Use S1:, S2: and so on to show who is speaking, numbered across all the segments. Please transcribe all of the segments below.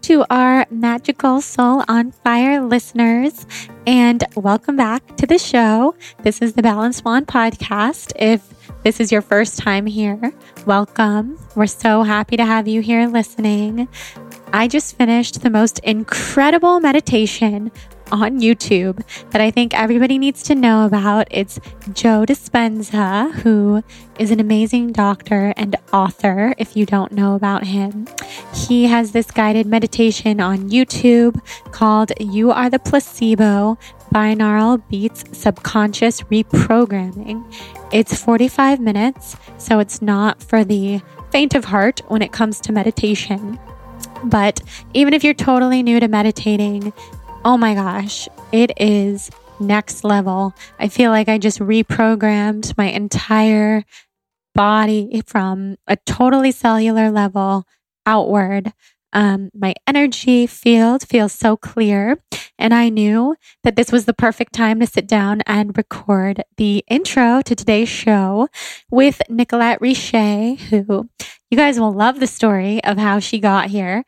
S1: To our magical soul on fire listeners, and welcome back to the show. This is the Balanced Blonde podcast. If this is your first time here, welcome. We're so happy to have you here listening. I just finished the most incredible meditation on YouTube that I think everybody needs to know about. It's Joe Dispenza, who is an amazing doctor and author, if you don't know about him. He has this guided meditation on YouTube called You Are the Placebo Binaural Beats Subconscious Reprogramming. It's 45 minutes, so it's not for the faint of heart when it comes to meditation. But even if you're totally new to meditating, oh my gosh, it is next level. I feel like I just reprogrammed my entire body from a totally cellular level outward. Um, my energy field feels so clear. And I knew that this was the perfect time to sit down and record the intro to today's show with Nicolette Richer, who you guys will love the story of how she got here.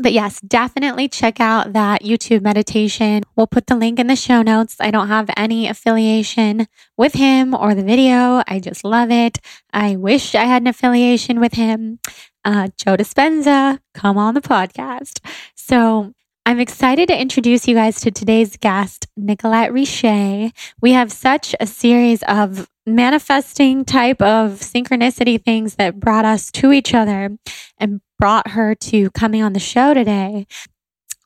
S1: But yes, definitely check out that YouTube meditation. We'll put the link in the show notes. I don't have any affiliation with him or the video. I just love it. I wish I had an affiliation with him. Uh, Joe Dispenza, come on the podcast. So I'm excited to introduce you guys to today's guest, Nicolette Richer. We have such a series of manifesting type of synchronicity things that brought us to each other and brought her to coming on the show today.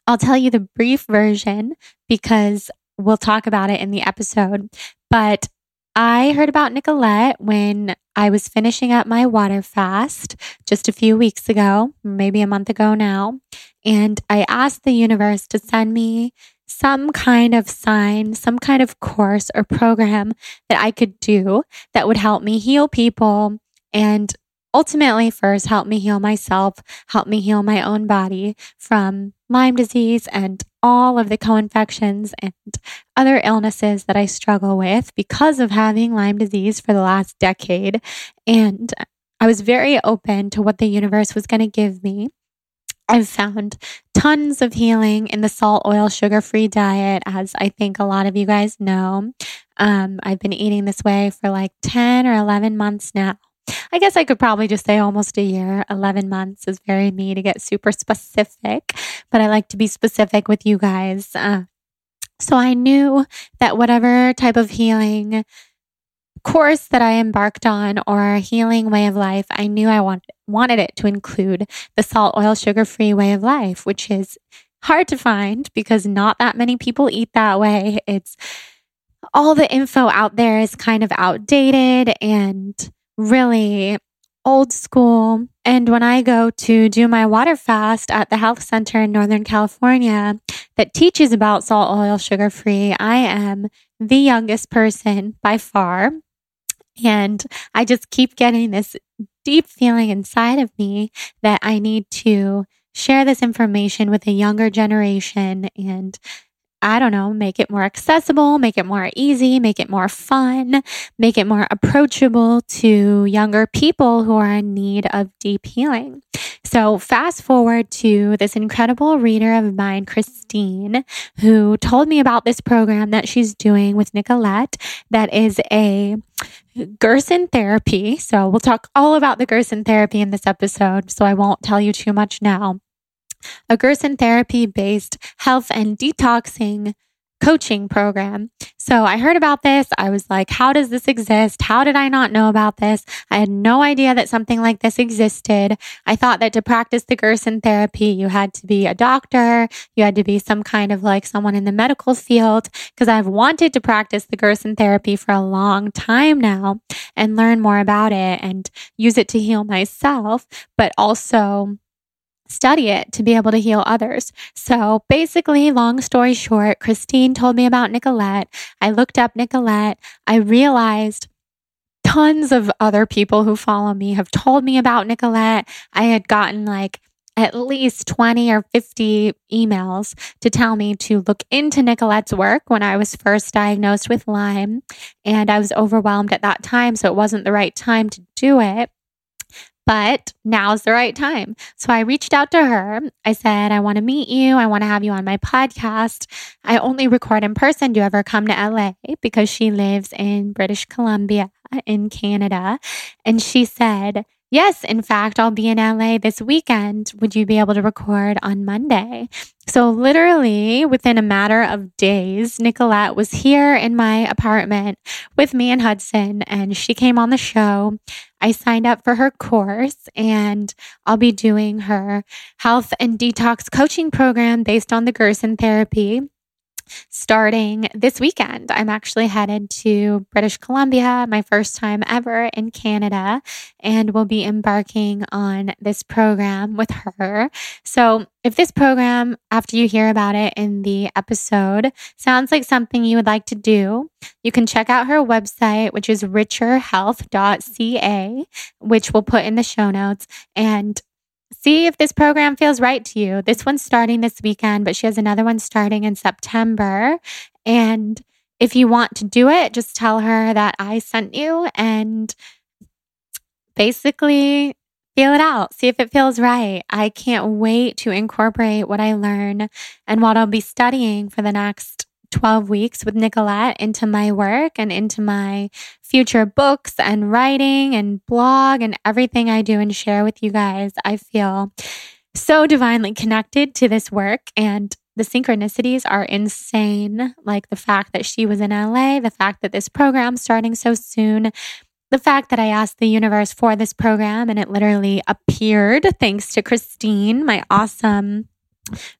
S1: I'll tell you the brief version because we'll talk about it in the episode. But I heard about Nicolette when I was finishing up my water fast just a few weeks ago, maybe a month ago now. And I asked the universe to send me some kind of sign, some kind of course or program that I could do that would help me heal people and ultimately first help me heal myself, help me heal my own body from Lyme disease and all of the co-infections and other illnesses that I struggle with because of having Lyme disease for the last decade. And I was very open to what the universe was going to give me. I've found tons of healing in the salt, oil, sugar free diet, as I think a lot of you guys know. Um, I've been eating this way for like 10 or 11 months now. I guess I could probably just say almost a year. 11 months is very me to get super specific, but I like to be specific with you guys. Uh, so I knew that whatever type of healing course that I embarked on or healing way of life, I knew I want, wanted it to include the salt, oil, sugar free way of life, which is hard to find because not that many people eat that way. It's all the info out there is kind of outdated and really old school. And when I go to do my water fast at the health center in Northern California that teaches about salt, oil, sugar free, I am the youngest person by far. And I just keep getting this deep feeling inside of me that I need to share this information with a younger generation and I don't know, make it more accessible, make it more easy, make it more fun, make it more approachable to younger people who are in need of deep healing. So, fast forward to this incredible reader of mine, Christine, who told me about this program that she's doing with Nicolette that is a Gerson therapy. So, we'll talk all about the Gerson therapy in this episode. So, I won't tell you too much now. A Gerson therapy based health and detoxing coaching program. So I heard about this. I was like, how does this exist? How did I not know about this? I had no idea that something like this existed. I thought that to practice the Gerson therapy, you had to be a doctor. You had to be some kind of like someone in the medical field because I've wanted to practice the Gerson therapy for a long time now and learn more about it and use it to heal myself, but also study it to be able to heal others. So basically, long story short, Christine told me about Nicolette. I looked up Nicolette. I realized tons of other people who follow me have told me about Nicolette. I had gotten like at least 20 or 50 emails to tell me to look into Nicolette's work when I was first diagnosed with Lyme. And I was overwhelmed at that time, so it wasn't the right time to do it but now's the right time. So I reached out to her. I said, I want to meet you. I want to have you on my podcast. I only record in person. Do you ever come to LA? Because she lives in British Columbia in Canada. And she said, Yes, in fact, I'll be in LA this weekend. Would you be able to record on Monday? So, literally within a matter of days, Nicolette was here in my apartment with me and Hudson, and she came on the show. I signed up for her course, and I'll be doing her health and detox coaching program based on the Gerson therapy starting this weekend. I'm actually headed to British Columbia, my first time ever in Canada, and we'll be embarking on this program with her. So, if this program, after you hear about it in the episode, sounds like something you would like to do, you can check out her website, which is richerhealth.ca, which we'll put in the show notes. And see if this program feels right to you. This one's starting this weekend, but she has another one starting in September. And if you want to do it, just tell her that I sent you and basically feel it out. See if it feels right. I can't wait to incorporate what I learn and what I'll be studying for the next 12 weeks with Nicolette into my work and into my future books and writing and blog and everything I do and share with you guys. I feel so divinely connected to this work and the synchronicities are insane. Like the fact that she was in LA, the fact that this program's starting so soon, the fact that I asked the universe for this program and it literally appeared thanks to Christine, my awesome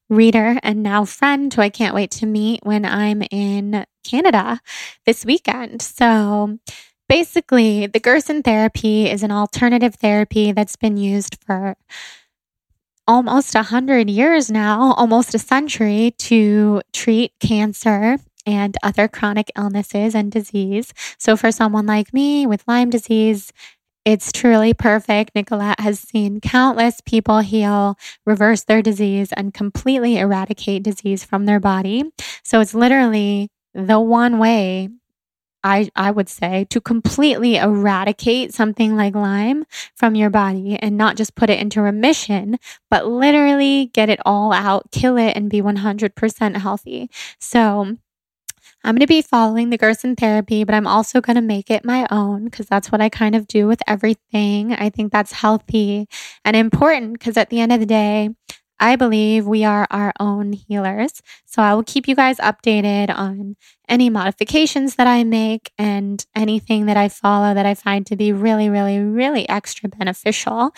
S1: reader and now friend who I can't wait to meet when I'm in Canada this weekend. So basically, the Gerson therapy is an alternative therapy that's been used for almost a hundred years now, almost a century to treat cancer and other chronic illnesses and disease. So for someone like me with Lyme disease, it's truly perfect. Nicolette has seen countless people heal, reverse their disease, and completely eradicate disease from their body. So it's literally the one way I, I would say to completely eradicate something like Lyme from your body and not just put it into remission, but literally get it all out, kill it, and be 100% healthy. So I'm going to be following the Gerson therapy, but I'm also going to make it my own because that's what I kind of do with everything. I think that's healthy and important because at the end of the day, I believe we are our own healers. So I will keep you guys updated on any modifications that I make and anything that I follow that I find to be really, really, really extra beneficial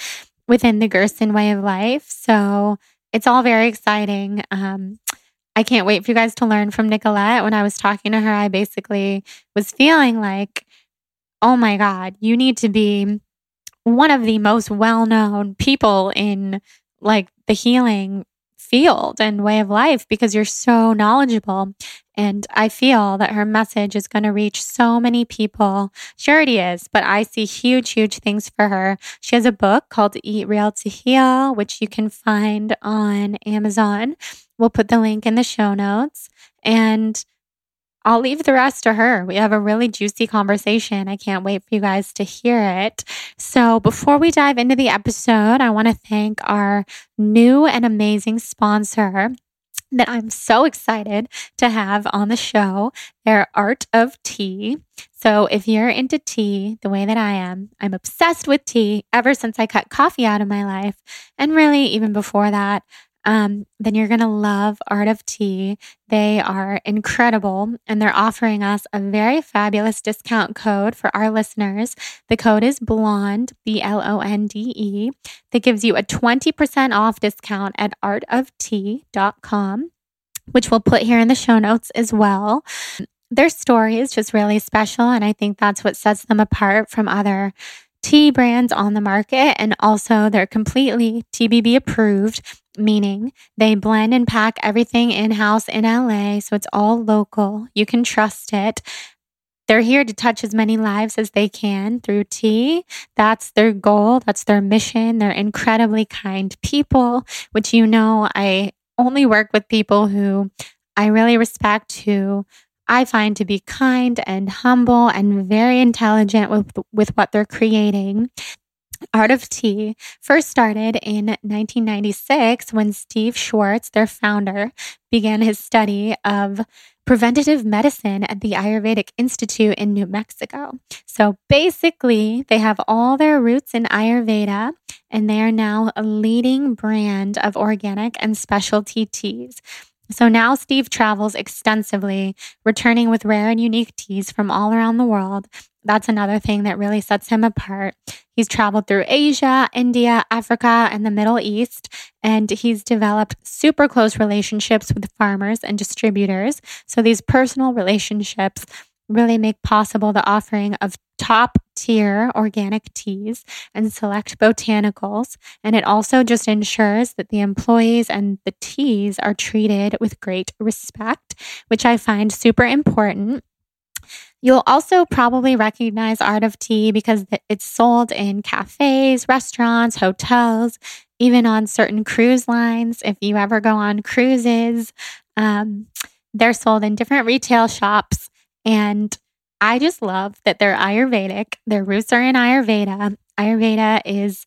S1: within the Gerson way of life. So it's all very exciting. Um, I can't wait for you guys to learn from Nicolette. When I was talking to her, I basically was feeling like, oh my God, you need to be one of the most well known people in like the healing field and way of life because you're so knowledgeable. And I feel that her message is going to reach so many people. She already is, but I see huge, huge things for her. She has a book called Eat Real to Heal, which you can find on Amazon. We'll put the link in the show notes. And I'll leave the rest to her. We have a really juicy conversation. I can't wait for you guys to hear it. So, before we dive into the episode, I want to thank our new and amazing sponsor, that I'm so excited to have on the show. Their Art of Tea. So, if you're into tea the way that I am, I'm obsessed with tea ever since I cut coffee out of my life. And really, even before that, um, then you're going to love Art of Tea. They are incredible and they're offering us a very fabulous discount code for our listeners. The code is BLONDE, B L O N D E, that gives you a 20% off discount at artoftea.com, which we'll put here in the show notes as well. Their story is just really special, and I think that's what sets them apart from other tea brands on the market. And also, they're completely TBB approved meaning they blend and pack everything in house in LA. So it's all local. You can trust it. They're here to touch as many lives as they can through tea. That's their goal. That's their mission. They're incredibly kind people, which you know, I only work with people who I really respect, who I find to be kind and humble and very intelligent with, with what they're creating. Art of Tea first started in 1996 when Steve Schwartz, their founder, began his study of preventative medicine at the Ayurvedic Institute in New Mexico. So basically, they have all their roots in Ayurveda and they are now a leading brand of organic and specialty teas. So now Steve travels extensively, returning with rare and unique teas from all around the world that's another thing that really sets him apart. He's traveled through Asia, India, Africa, and the Middle East, and he's developed super close relationships with farmers and distributors. So these personal relationships really make possible the offering of top tier organic teas and select botanicals. And it also just ensures that the employees and the teas are treated with great respect, which I find super important You'll also probably recognize Art of Tea because it's sold in cafes, restaurants, hotels, even on certain cruise lines. If you ever go on cruises, um, they're sold in different retail shops. And I just love that they're Ayurvedic. Their roots are in Ayurveda. Ayurveda is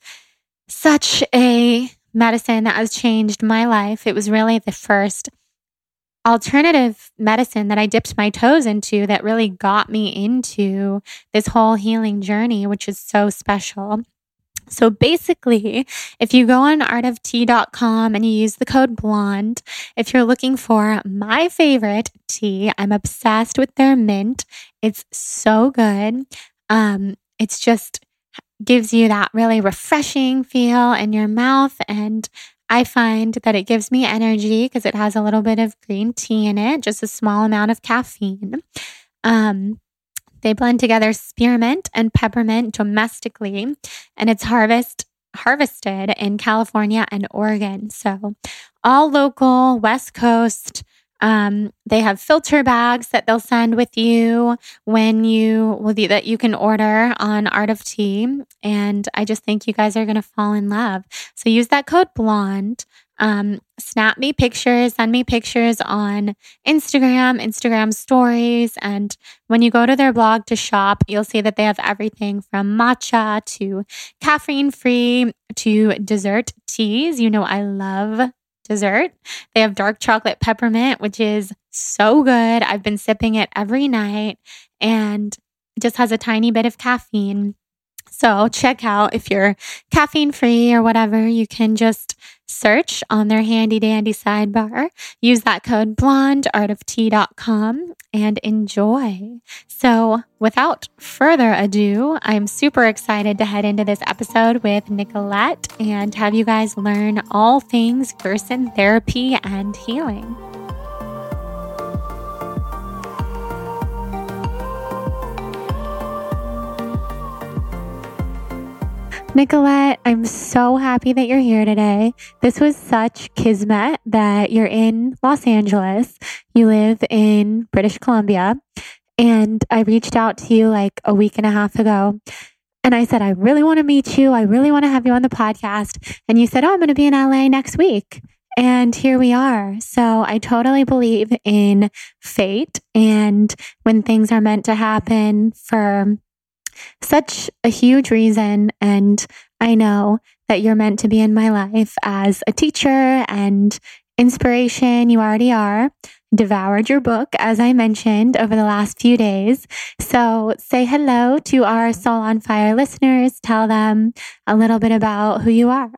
S1: such a medicine that has changed my life. It was really the first alternative medicine that I dipped my toes into that really got me into this whole healing journey, which is so special. So basically, if you go on artoftea.com and you use the code blonde, if you're looking for my favorite tea, I'm obsessed with their mint. It's so good. Um, it's just gives you that really refreshing feel in your mouth and I find that it gives me energy because it has a little bit of green tea in it, just a small amount of caffeine. Um, they blend together spearmint and peppermint domestically, and it's harvest harvested in California and Oregon. So, all local, West Coast um, they have filter bags that they'll send with you when you well, that you can order on Art of Tea, and I just think you guys are going to fall in love. So use that code Blonde. Um, snap me pictures, send me pictures on Instagram, Instagram stories, and when you go to their blog to shop, you'll see that they have everything from matcha to caffeine free to dessert teas. You know, I love dessert. They have dark chocolate peppermint, which is so good. I've been sipping it every night and it just has a tiny bit of caffeine. So check out if you're caffeine free or whatever, you can just search on their handy dandy sidebar. Use that code blonde artoftea.com and enjoy. So without further ado, I'm super excited to head into this episode with Nicolette and have you guys learn all things Gerson therapy and healing. Nicolette, I'm so happy that you're here today. This was such kismet that you're in Los Angeles. You live in British Columbia. And I reached out to you like a week and a half ago. And I said, I really want to meet you. I really want to have you on the podcast. And you said, Oh, I'm going to be in LA next week. And here we are. So I totally believe in fate and when things are meant to happen for such a huge reason. And I know that you're meant to be in my life as a teacher and inspiration. You already are. Devoured your book, as I mentioned, over the last few days. So say hello to our Soul on Fire listeners. Tell them a little bit about who you are.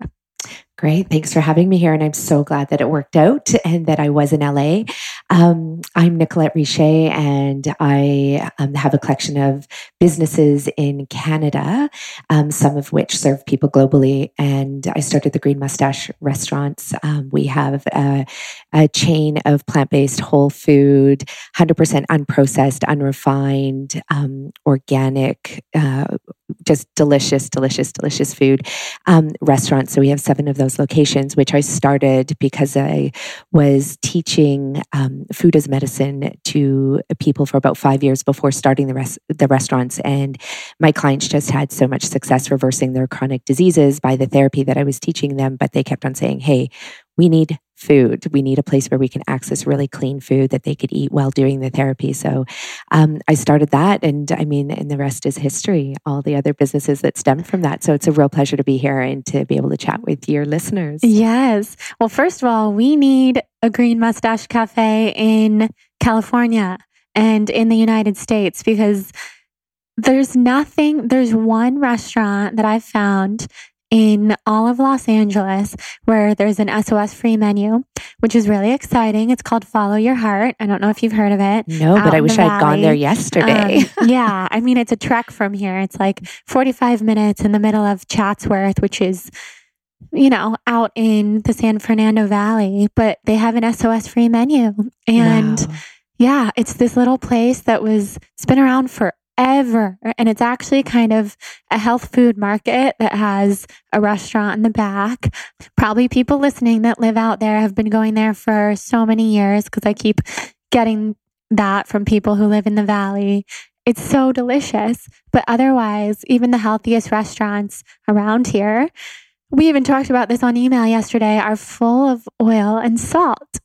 S2: Great. Thanks for having me here. And I'm so glad that it worked out and that I was in LA. Um, I'm Nicolette Richer and I um, have a collection of businesses in Canada, um, some of which serve people globally. And I started the Green Moustache restaurants. Um, we have a, a chain of plant based, whole food, 100% unprocessed, unrefined, um, organic, uh, just delicious, delicious, delicious food um, restaurants. So we have seven of those locations, which I started because I was teaching um, food as medicine to people for about five years before starting the rest the restaurants. And my clients just had so much success reversing their chronic diseases by the therapy that I was teaching them. But they kept on saying, "Hey, we need food. We need a place where we can access really clean food that they could eat while doing the therapy. So um, I started that. And I mean, and the rest is history, all the other businesses that stemmed from that. So it's a real pleasure to be here and to be able to chat with your listeners.
S1: Yes. Well, first of all, we need a Green Moustache Cafe in California and in the United States because there's nothing, there's one restaurant that I've found in all of Los Angeles where there's an SOS free menu, which is really exciting. It's called Follow Your Heart. I don't know if you've heard of it.
S2: No, but I wish I'd gone there yesterday.
S1: Um, yeah. I mean, it's a trek from here. It's like 45 minutes in the middle of Chatsworth, which is you know, out in the San Fernando Valley, but they have an SOS free menu. And wow. yeah, it's this little place that was, it's been around for ever. And it's actually kind of a health food market that has a restaurant in the back. Probably people listening that live out there have been going there for so many years because I keep getting that from people who live in the valley. It's so delicious. But otherwise, even the healthiest restaurants around here, we even talked about this on email yesterday, are full of oil and salt.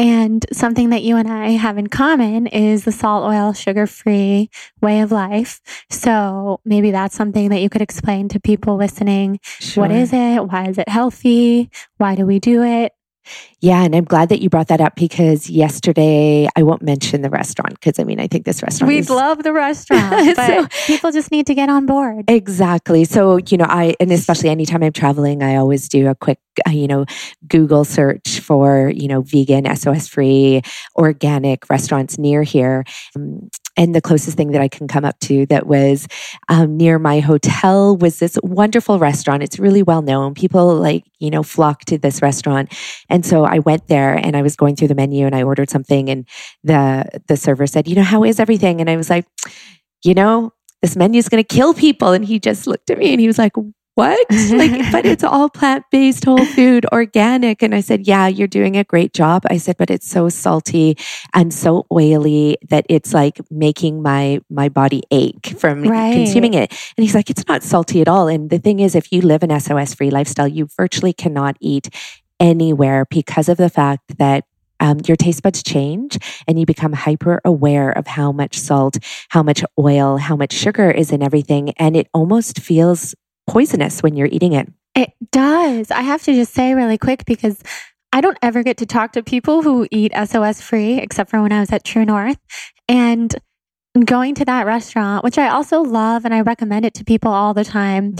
S1: And something that you and I have in common is the salt, oil, sugar free way of life. So maybe that's something that you could explain to people listening. Sure. What is it? Why is it healthy? Why do we do it?
S2: Yeah, and I'm glad that you brought that up because yesterday I won't mention the restaurant because I mean I think this restaurant.
S1: We
S2: is...
S1: love the restaurant, but so, people just need to get on board.
S2: Exactly. So you know, I and especially anytime I'm traveling, I always do a quick you know Google search for you know vegan, SOS free, organic restaurants near here. Um, and the closest thing that I can come up to that was um, near my hotel was this wonderful restaurant. It's really well known. People like, you know, flock to this restaurant. And so I went there and I was going through the menu and I ordered something and the, the server said, you know, how is everything? And I was like, you know, this menu is going to kill people. And he just looked at me and he was like, what? like, but it's all plant based, whole food, organic. And I said, yeah, you're doing a great job. I said, but it's so salty and so oily that it's like making my, my body ache from right. consuming it. And he's like, it's not salty at all. And the thing is, if you live an SOS free lifestyle, you virtually cannot eat anywhere because of the fact that um, your taste buds change and you become hyper aware of how much salt, how much oil, how much sugar is in everything. And it almost feels poisonous when you're eating it.
S1: It does. I have to just say really quick because I don't ever get to talk to people who eat SOS free, except for when I was at True North. And going to that restaurant, which I also love and I recommend it to people all the time.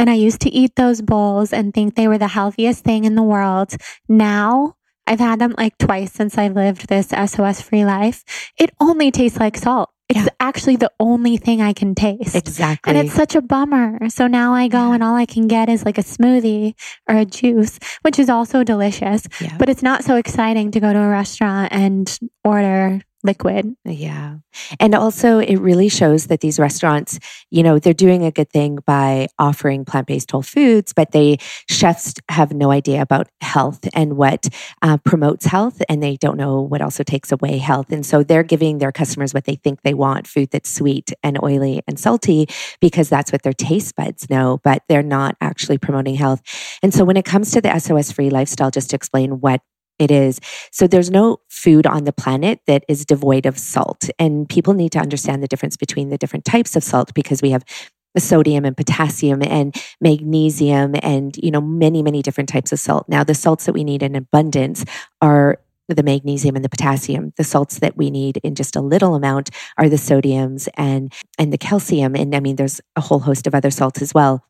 S1: And I used to eat those bowls and think they were the healthiest thing in the world. Now I've had them like twice since I lived this SOS free life. It only tastes like salt. It's yeah. actually the only thing I can taste.
S2: Exactly.
S1: And it's such a bummer. So now I go yeah. and all I can get is like a smoothie or a juice, which is also delicious. Yeah. But it's not so exciting to go to a restaurant and order liquid.
S2: Yeah. And also, it really shows that these restaurants, you know, they're doing a good thing by offering plant based whole foods, but they chefs have no idea about health and what uh, promotes health, and they don't know what also takes away health. And so they're giving their customers what they think they want food that's sweet and oily and salty because that's what their taste buds know, but they're not actually promoting health. And so when it comes to the SOS free lifestyle, just to explain what It is. So there's no food on the planet that is devoid of salt. And people need to understand the difference between the different types of salt because we have sodium and potassium and magnesium and you know many many different types of salt now the salts that we need in abundance are the magnesium and the potassium the salts that we need in just a little amount are the sodiums and and the calcium and i mean there's a whole host of other salts as well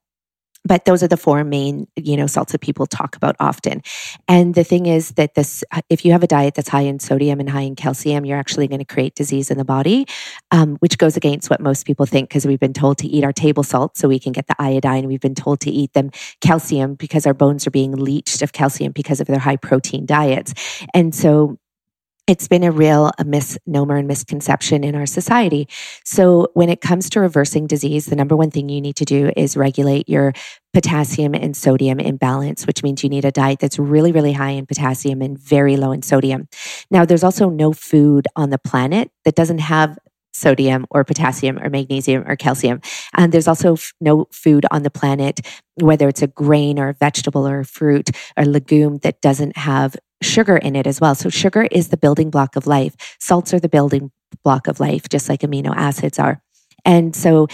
S2: but those are the four main you know salts that people talk about often. And the thing is that this if you have a diet that's high in sodium and high in calcium you're actually going to create disease in the body um, which goes against what most people think because we've been told to eat our table salt so we can get the iodine. We've been told to eat them calcium because our bones are being leached of calcium because of their high protein diets. And so it's been a real a misnomer and misconception in our society. So, when it comes to reversing disease, the number one thing you need to do is regulate your potassium and sodium imbalance, which means you need a diet that's really, really high in potassium and very low in sodium. Now, there's also no food on the planet that doesn't have sodium or potassium or magnesium or calcium. And there's also f- no food on the planet, whether it's a grain or a vegetable or a fruit or legume that doesn't have sugar in it as well. So sugar is the building block of life. Salts are the building block of life, just like amino acids are. And so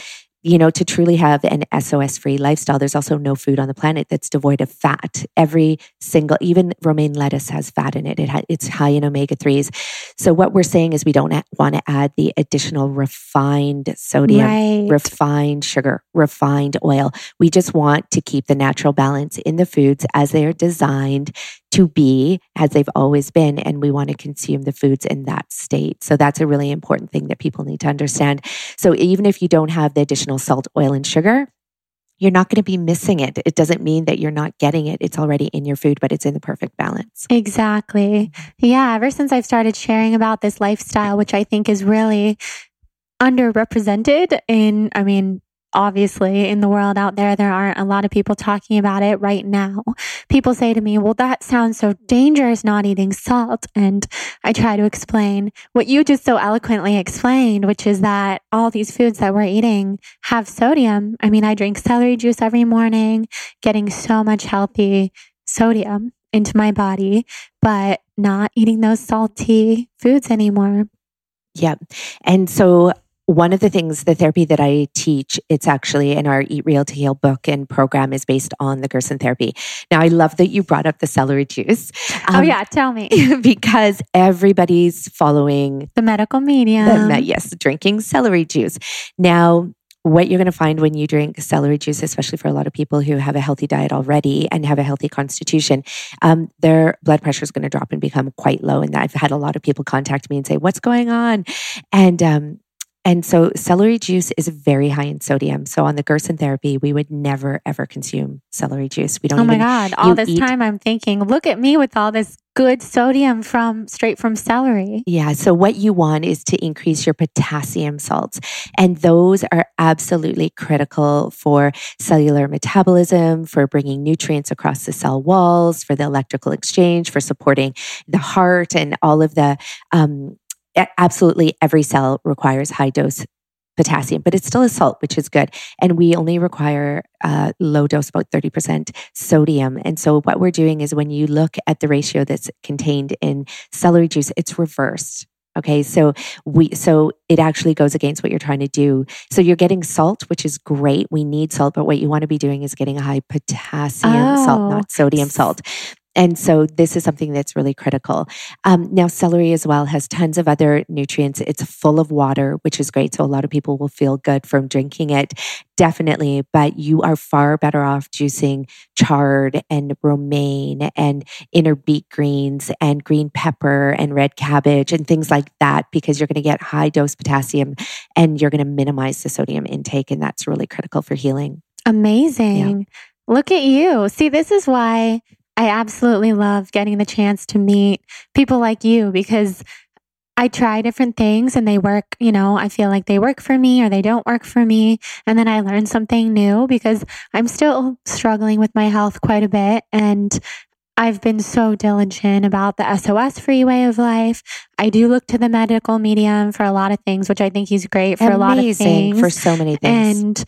S2: you know, to truly have an SOS free lifestyle, there's also no food on the planet that's devoid of fat. Every single, even romaine lettuce has fat in it. it ha- it's high in omega 3s. So, what we're saying is we don't want to add the additional refined sodium,
S1: Right.
S2: refined sugar, refined oil. We just want to keep the natural balance in the foods as they are designed to be as they've always been. And we want to consume the foods in that state. So, that's a really important thing that people need to understand. So, even if you don't have the additional salt, oil, and sugar, you're not going to be missing it. It doesn't mean that you're not getting it. It's already in your food, but it's in the perfect balance.
S1: Exactly. Yeah. Ever since I've started sharing about this lifestyle, which I think is really underrepresented in, I mean, obviously in the world out there, there aren't a lot of people talking about it right now. People say to me, well, that sounds so dangerous not eating salt. And I try to explain what you just so eloquently explained, which is that all these foods that we're eating have sodium. I mean, I drink celery juice every morning, getting so much healthy sodium into my body, but not eating those salty foods anymore.
S2: Yep. And so one of the things, the therapy that I teach, it's actually in our Eat Real to Heal book and program is based on the Gerson therapy. Now, I love that you brought up the celery juice.
S1: oh,
S2: um,
S1: yeah. Tell me.
S2: because everybody's following
S1: The medical medium.
S2: the, yes, drinking celery juice. Now, what you're going to find when you drink celery juice, especially for a lot of people who have a healthy diet already and have a healthy constitution, um, their blood pressure is going to drop and become quite low. And I've had a lot of people contact me and say, "What's going on?" And um, and so celery juice is very high in sodium. So on the Gerson therapy, we would never ever consume celery juice. We don't
S1: Oh my
S2: even
S1: God. All this
S2: eat-
S1: time I'm thinking, look at me with all this good sodium from straight from celery.
S2: Yeah. So, what you want is to increase your potassium salts. And those are absolutely critical for cellular metabolism, for bringing nutrients across the cell walls, for the electrical exchange, for supporting the heart, and all of the um, absolutely every cell requires high dose potassium, but it's still a salt, which is good. And we only require uh, low dose, about 30% sodium. And so, what we're doing is when you look at the ratio that's contained in celery juice, it's reversed. Okay, so we so it actually goes against what you're trying to do. So you're getting salt, which is great. We need salt, but what you want to be doing is getting a high potassium salt,
S1: Oh.
S2: not sodium salt. And so this is something that's really critical. Um, now, celery as well has tons of other nutrients. It's full of water, which is great. So a lot of people will feel good from drinking it, definitely. But you are far better off juicing chard and romaine and inner beet greens and green pepper and red cabbage and things like that because you're going to get high dose potassium and you're going to minimize the sodium intake. And that's really critical for healing.
S1: Amazing. Look at you. See, this is why I absolutely love getting the chance to meet people like you because I try different things and they work, you know, I feel like they work for me or they don't work for me. And then I learn something new because I'm still struggling with my health quite a bit. And I've been so diligent about the SOS free way of life. I do look to the medical medium for a lot of things, which I think he's great for a lot of things.
S2: for so many things.
S1: And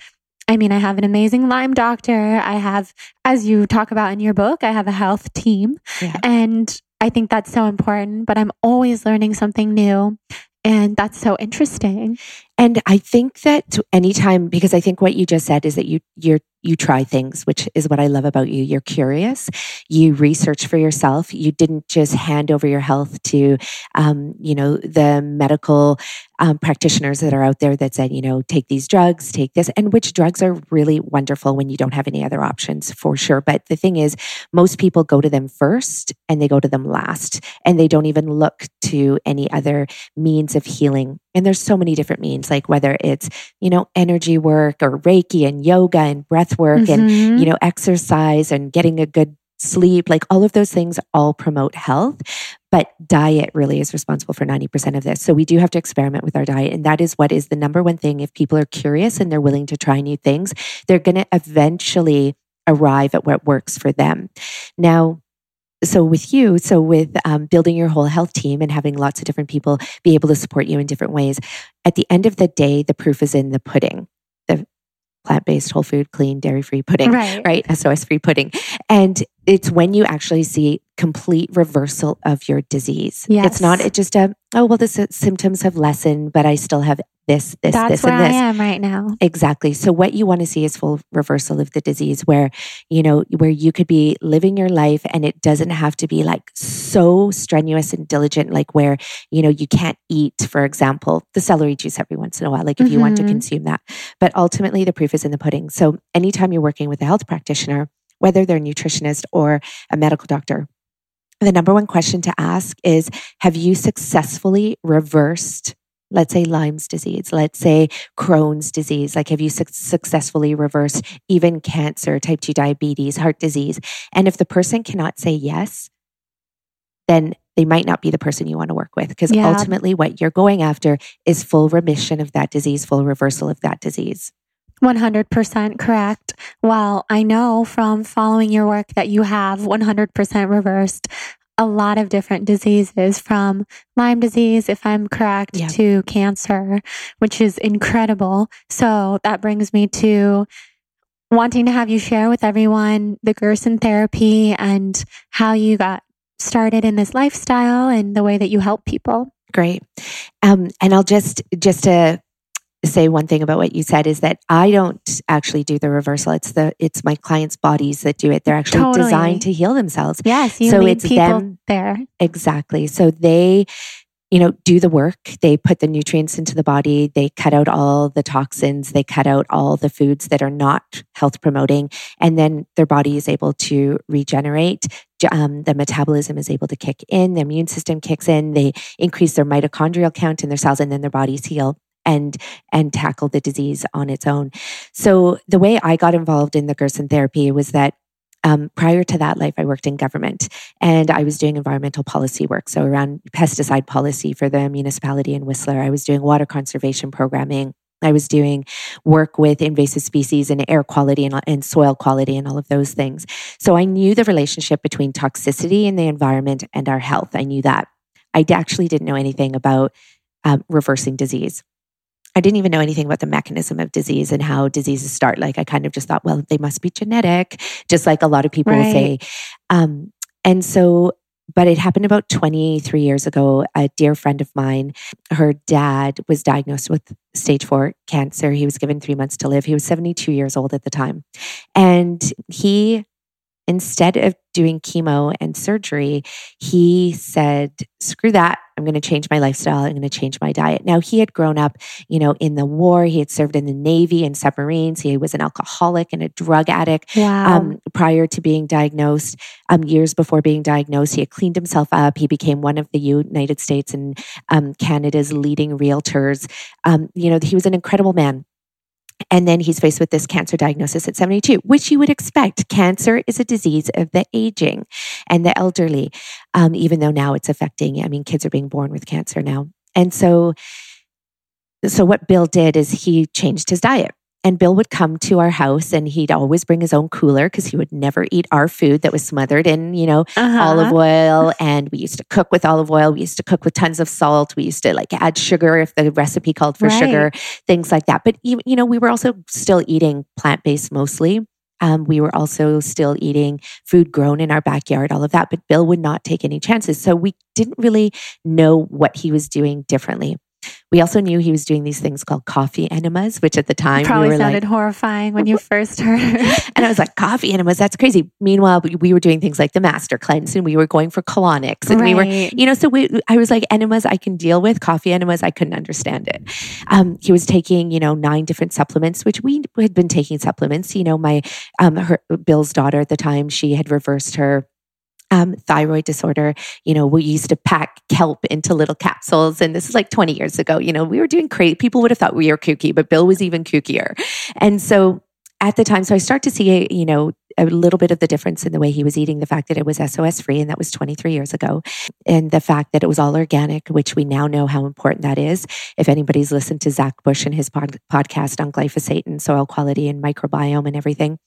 S1: I mean, I have an amazing Lyme doctor. I have, as you talk about in your book, I have a health team.
S2: Yeah.
S1: And I think that's so important, but I'm always learning something new. And that's so interesting.
S2: And I think that anytime, because I think what you just said is that you you're you try things, which is what I love about you. You're curious. You research for yourself. You didn't just hand over your health to, um, you know, the medical um, practitioners that are out there that said, you know, take these drugs, take this, and which drugs are really wonderful when you don't have any other options for sure. But the thing is, most people go to them first and they go to them last, and they don't even look to any other means of healing and there's so many different means, like whether it's, you know, energy work or Reiki and yoga and breath work mm-hmm. and, you know, exercise and getting a good sleep, like all of those things all promote health. But diet really is responsible for 90% of this. So we do have to experiment with our diet. And that is what is the number one thing. If people are curious and they're willing to try new things, they're going to eventually arrive at what works for them. Now, so with you so with um, building your whole health team and having lots of different people be able to support you in different ways at the end of the day the proof is in the pudding the plant-based whole food clean dairy-free pudding right, right? sos-free pudding and it's when you actually see complete reversal of your disease yes. it's not just a oh well the symptoms have lessened but i still have this, this,
S1: That's
S2: this, and this. I
S1: am right now.
S2: Exactly. So what you want to see is full reversal of the disease where, you know, where you could be living your life and it doesn't have to be like so strenuous and diligent, like where, you know, you can't eat, for example, the celery juice every once in a while, like if mm-hmm. you want to mm-hmm. consume that. But ultimately the proof is in the pudding. So anytime you're working with a health practitioner, whether they're a nutritionist or a medical doctor, the number one question to ask is Have you successfully reversed let's say Lyme's disease, let's say Crohn's disease, like have you su- successfully reversed even cancer, type 2 diabetes, heart disease? And if the person cannot say yes, then they might not be the person you want to work with because yeah. ultimately what you're going after is full remission of that disease, full reversal of that disease.
S1: 100% correct. Well, I know from following your work that you have 100% reversed a lot of different diseases from Lyme disease, if I'm correct, yeah. to cancer, which is incredible. So that brings me to wanting to have you share with everyone the Gerson therapy and how you got started in this lifestyle and the way that you help people.
S2: Great. Um, and I'll just just to say one thing about what you said is that I don't actually do the reversal. It's the it's my clients' bodies that do it. They're actually totally. designed to heal themselves.
S1: Yes, you so it's them there
S2: exactly. So they you know, do the work. They put the nutrients into the body. They cut out all the toxins. They cut out all the foods that are not health promoting. And then their body is able to regenerate. Um, the metabolism is able to kick in. The immune system kicks in. They increase their mitochondrial count in their cells and then their bodies heal and and tackle the disease on its own. So the way I got involved in the Gerson therapy was that um, prior to that life, I worked in government and I was doing environmental policy work. So, around pesticide policy for the municipality in Whistler, I was doing water conservation programming. I was doing work with invasive species and air quality and, and, soil quality and all of those things. So, I knew the relationship between toxicity in the environment and our health. I knew that. I actually didn't know anything about um, reversing disease. I didn't even know anything about the mechanism of disease and how diseases start. Like I kind of just thought, well, they must be genetic, just like a lot of people right. say. Um, and so, but it happened about 23 years ago. A dear friend of mine, her dad was diagnosed with stage four cancer. He was given three months to live. He was 72 years old at the time. And he instead of doing chemo and surgery, he said, screw that. I'm going to change my lifestyle. I'm going to change my diet. Now, he had grown up, you know, in the war. He had served in the Navy and submarines. He was an alcoholic and a drug addict
S1: wow. um,
S2: prior to being diagnosed. Um, years before being diagnosed, he had cleaned himself up. He became one of the United States and um, Canada's leading realtors. Um, you know, he was an incredible man. And then he's faced with this cancer diagnosis at 72, which you would expect. Cancer is a disease of the aging and the elderly, um, even though now it's affecting, I mean, kids are being born with cancer now. And so, so what Bill did is he changed his diet. And Bill would come to our house and he'd always bring his own cooler because he would never eat our food that was smothered in, you know, uh-huh. olive oil. And we used to cook with olive oil. We used to cook with tons of salt. We used to like add sugar if the recipe called for right. sugar, things like that. But, you know, we were also still eating plant based mostly. Um, we were also still eating food grown in our backyard, all of that. But Bill would not take any chances. So we didn't really know what he was doing differently. We also knew he was doing these things called coffee enemas, which at the time
S1: Probably
S2: we were
S1: sounded
S2: like,
S1: horrifying when you first heard.
S2: and I was like, coffee enemas, that's crazy. Meanwhile, we, we were doing things like the master cleanse and we were going for colonics and we were, you know, so we, I was like, enemas I can deal with, coffee enemas, I couldn't understand it. Um, he was taking, you know, nine different supplements, which we had been taking supplements. You know, my, um, her, Bill's daughter at the time, she had reversed her um, thyroid disorder. You know, we used to pack kelp into little capsules, and this is like 20 years ago. You know, we were doing crazy. People would have thought we were kooky, but Bill was even kookier. And so at the time, so I start to see, you know, a little bit of the difference in the way he was eating, the fact that it was SOS free, and that was 23 years ago, and the fact that it was all organic, which we now know how important that is. If anybody's listened to Zach Bush and his pod- podcast on glyphosate and soil quality and microbiome and everything.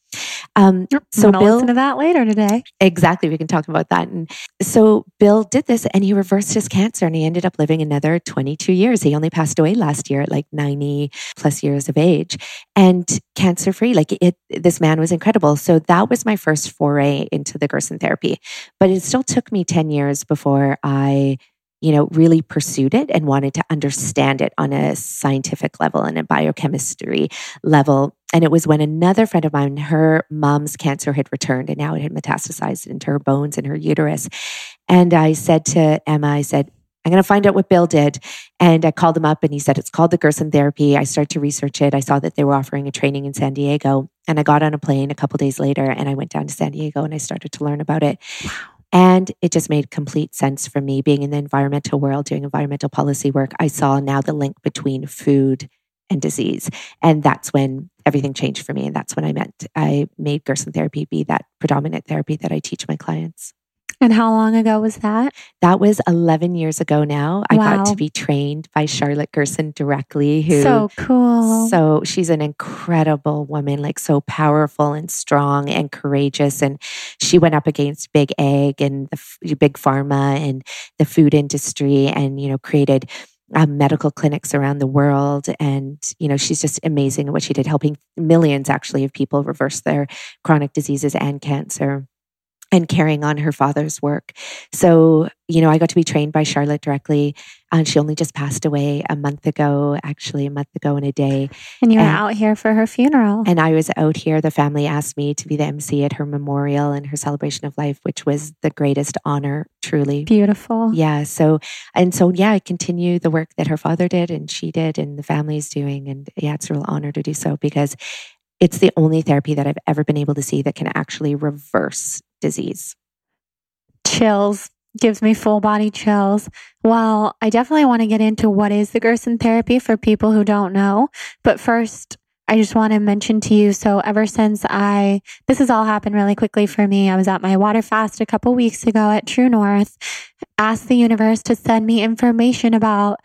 S2: Um,
S1: so
S2: so Bill,
S1: listen to that later today.
S2: Exactly. We can talk about that. And so Bill did this and he reversed his cancer and he ended up living another 22 years. He only passed away last year at like 90 plus years of age and cancer free. Like it, this man was incredible. So that was my first foray into the Gerson therapy. But it still took me 10 years before I you know, really pursued it and wanted to understand it on a scientific level and a biochemistry level. And it was when another friend of mine, her mom's cancer had returned and now it had metastasized into her bones and her uterus. And I said to Emma, I said, I'm going to find out what Bill did. And I called him up and he said, it's called the Gerson therapy. I started to research it. I saw that they were offering a training in San Diego. And I got on a plane a couple days later and I went down to San Diego and I started to learn about it. And it just made complete sense for me being in the environmental world, doing environmental policy work. I saw now the link between food and disease. And that's when everything changed for me. And that's when I meant I made Gerson therapy be that predominant therapy that I teach my clients.
S1: And how long ago was that?
S2: That was 11 years ago now. I got to be trained by Charlotte Gerson directly, who
S1: So cool.
S2: so she's an incredible woman, like so powerful and strong and courageous. And she went up against Big Ag and the Big Pharma and the food industry and, you know, created um, medical clinics around the world. And, you know, she's just amazing at what she did, helping millions actually of people reverse their chronic diseases and cancer and carrying on her father's work. So, you know, I got to be trained by Charlotte directly. And she only just passed away a month ago, actually, a month ago in a day.
S1: and you were
S2: and-
S1: out here for her funeral.
S2: And I was out here. The family asked me to be the MC at her memorial and her celebration of life, which was the greatest honor, truly.
S1: Beautiful.
S2: Yeah. So, and so, yeah, I continue the work that her father did and she did and the family's doing. And yeah, it's a real honor to do so because it's the only therapy that I've ever been able to see that can actually reverse disease.
S1: Chills. Gives me full body chills. Well, I definitely want to get into what is the Gerson therapy for people who don't know. But first, I just want to mention to you so, ever since I, this has all happened really quickly for me. I was at my water fast a couple weeks ago at True North, asked the universe to send me information about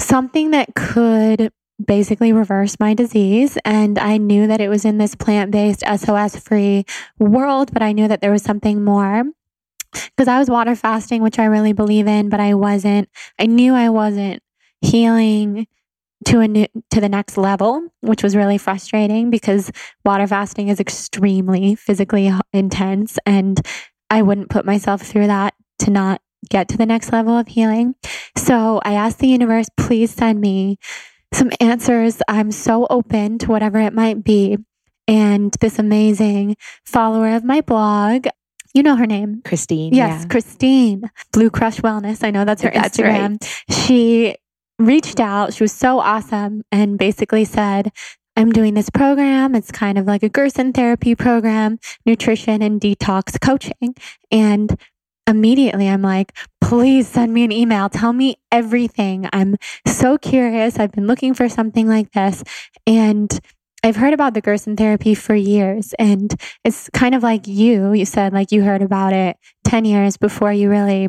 S1: something that could basically reverse my disease. And I knew that it was in this plant based, SOS free world, but I knew that there was something more because I was water fasting, which I really believe in, but I wasn't, I knew I wasn't healing to a new, to the next level, which was really frustrating because water fasting is extremely physically intense and I wouldn't put myself through that to not get to the next level of healing. So I asked the universe, please send me some answers. I'm so open to whatever it might be. And this amazing follower of my blog, you know her name.
S2: Christine.
S1: Yes,
S2: yeah.
S1: Christine, Blue Crush Wellness. I know that's her
S2: That's
S1: Instagram. She reached out. She was so awesome and basically said, I'm doing this program. It's kind of like a Gerson therapy program, nutrition and detox coaching. And immediately I'm like, please send me an email. Tell me everything. I'm so curious. I've been looking for something like this. And I've heard about the Gerson therapy for years. And it's kind of like you. You said like you heard about it 10 years before you really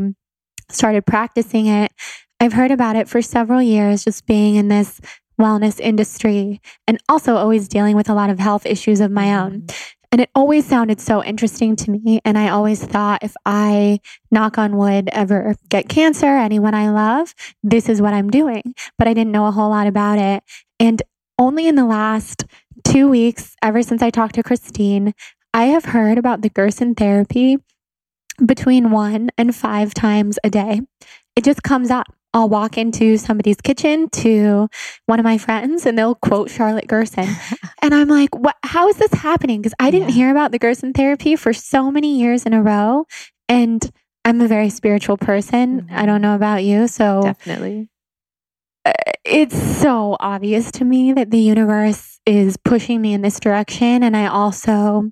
S1: started practicing it. I've heard about it for several years, just being in this wellness industry and also always dealing with a lot of health issues of my mm-hmm. own. And it always sounded so interesting to me. And I always thought if I, knock on wood, ever get cancer, anyone I love, this is what I'm doing. But I didn't know a whole lot about it. And only in the last two weeks, ever since I talked to Christine, I have heard about the Gerson therapy between one and five times a day. It just comes up. I'll walk into somebody's kitchen to one of my friends and they'll quote Charlotte Gerson. and I'm like, what, how is this happening? Because I didn't yeah. hear about the Gerson therapy for so many years in a row. And I'm a very spiritual person. Mm-hmm. I don't know about you. So
S2: definitely.
S1: Uh, it's so obvious to me that the universe is pushing me in this direction. And I also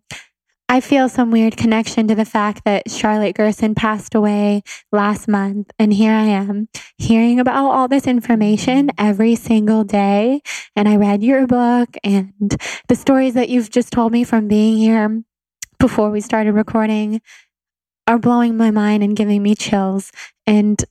S1: I feel some weird connection to the fact that Charlotte Gerson passed away last month. And here I am hearing about all this information mm-hmm. every single day. And I read your book and the stories that you've just told me from being here before we started recording are blowing my mind and giving me chills. And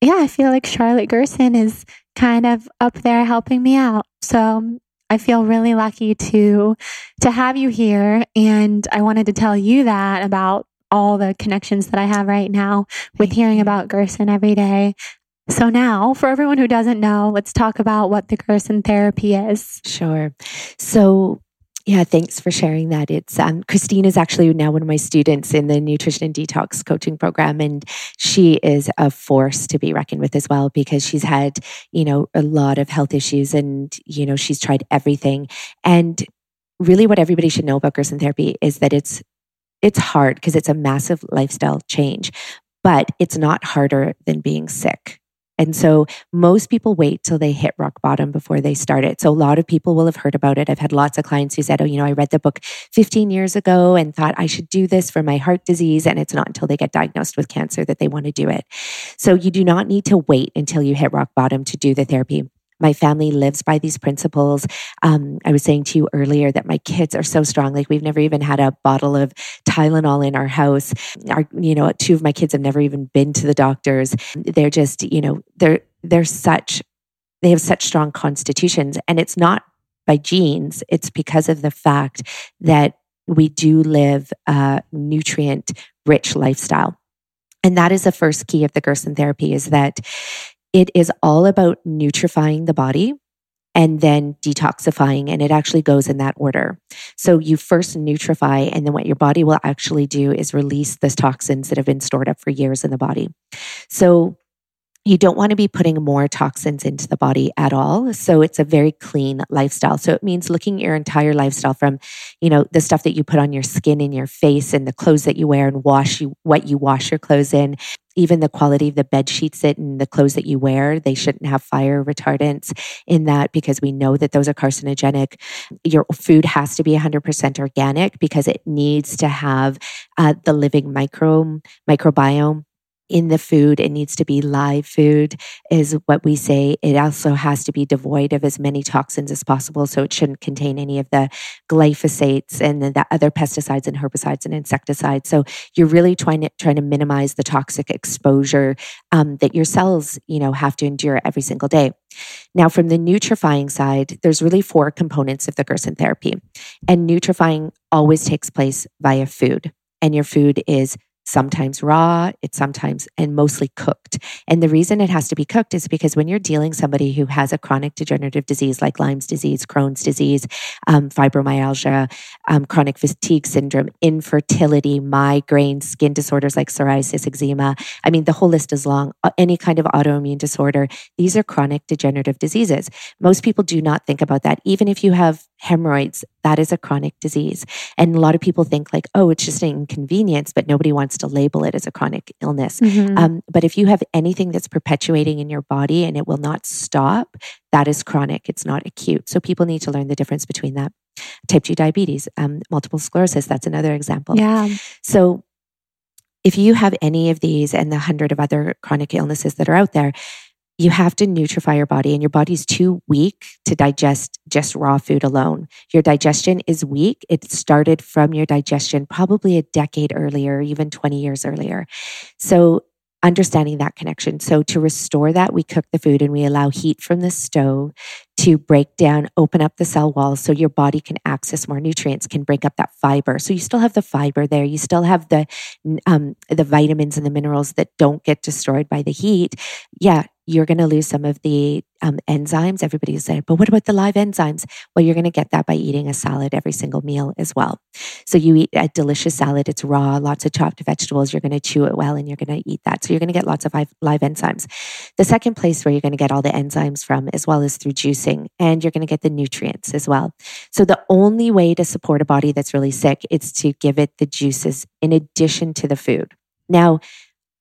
S1: yeah, I feel like Charlotte Gerson is kind of up there helping me out. So I feel really lucky to to have you here and I wanted to tell you that about all the connections that I have right now with hearing about Gerson every day. So now, for everyone who doesn't know, let's talk about what the Gerson therapy is.
S2: Sure. So yeah, thanks for sharing that. It's um, Christine is actually now one of my students in the nutrition and detox coaching program, and she is a force to be reckoned with as well because she's had you know a lot of health issues, and you know she's tried everything. And really, what everybody should know about Gerson therapy is that it's it's hard because it's a massive lifestyle change, but it's not harder than being sick. And so most people wait till they hit rock bottom before they start it. So a lot of people will have heard about it. I've had lots of clients who said, Oh, you know, I read the book 15 years ago and thought I should do this for my heart disease. And it's not until they get diagnosed with cancer that they want to do it. So you do not need to wait until you hit rock bottom to do the therapy my family lives by these principles. Um, I was saying to you earlier that my kids are so strong. Like we've never even had a bottle of Tylenol in our house. Our, you know, two of my kids have never even been to the doctors. They're just, you know, they're they're such they have such strong constitutions, and it's not by genes. It's because of the fact that we do live a nutrient rich lifestyle. And that is the first key of the Gerson therapy is that it is all about nutrifying the body and then detoxifying. And it actually goes in that order. So you first nutrify, and then what your body will actually do is release the toxins that have been stored up for years in the body. So you don't want to be putting more toxins into the body at all. So it's a very clean lifestyle. So it means looking at your entire lifestyle from, you know, the stuff that you put on your skin and your face and the clothes that you wear and wash you, what you wash your clothes in, even the quality of the bed sheets that and the clothes that you wear. They shouldn't have fire retardants in that because we know that those are carcinogenic. Your food has to be 100% organic because it needs to have uh, the living micro microbiome in the food. It needs to be live food, is what we say. It also has to be devoid of as many toxins as possible. So it shouldn't contain any of the glyphosates and the other pesticides and herbicides and insecticides. So you're really trying to trying to minimize the toxic exposure um, that your cells, you know, have to endure every single day. Now, from the nutrifying side, there's really four components of the Gerson therapy, and nutrifying always takes place via food. And your food is sometimes raw, it's sometimes and mostly cooked. And the reason it has to be cooked is because when you're dealing somebody who has a chronic degenerative disease like Lyme's disease, Crohn's disease, um, fibromyalgia, um, chronic fatigue syndrome, infertility, migraine, skin disorders like psoriasis, eczema. I mean, the whole list is long. Any kind of autoimmune disorder. These are chronic degenerative diseases. Most people do not think about that. Even if you have hemorrhoids, that is a chronic disease. And a lot of people think like, oh, it's just an inconvenience, but nobody wants to label it as a chronic illness. Mm-hmm. Um, but if you have anything that's perpetuating in your body and it will not stop, that is chronic. It's not acute. So people need to learn the difference between that. Type 2 diabetes, um, multiple sclerosis, that's another example.
S1: Yeah.
S2: So if you have any of these and the hundred of other chronic illnesses that are out there, you have to nutrify your body and your body's too weak to digest just raw food alone. Your digestion is weak. It started from your digestion probably a decade earlier, even 20 years earlier. So understanding that connection. So to restore that, we cook the food and we allow heat from the stove to break down, open up the cell walls so your body can access more nutrients, can break up that fiber. So you still have the fiber there. You still have the um, the vitamins and the minerals that don't get destroyed by the heat. Yeah, you're going to lose some of the um, enzymes. Everybody said, but what about the live enzymes? Well, you're going to get that by eating a salad every single meal as well. So you eat a delicious salad. It's raw, lots of chopped vegetables. You're going to chew it well and you're going to eat that. So you're going to get lots of live, live enzymes. The second place where you're going to get all the enzymes from as well as through juicing and you're going to get the nutrients as well. So the only way to support a body that's really sick is to give it the juices in addition to the food. Now,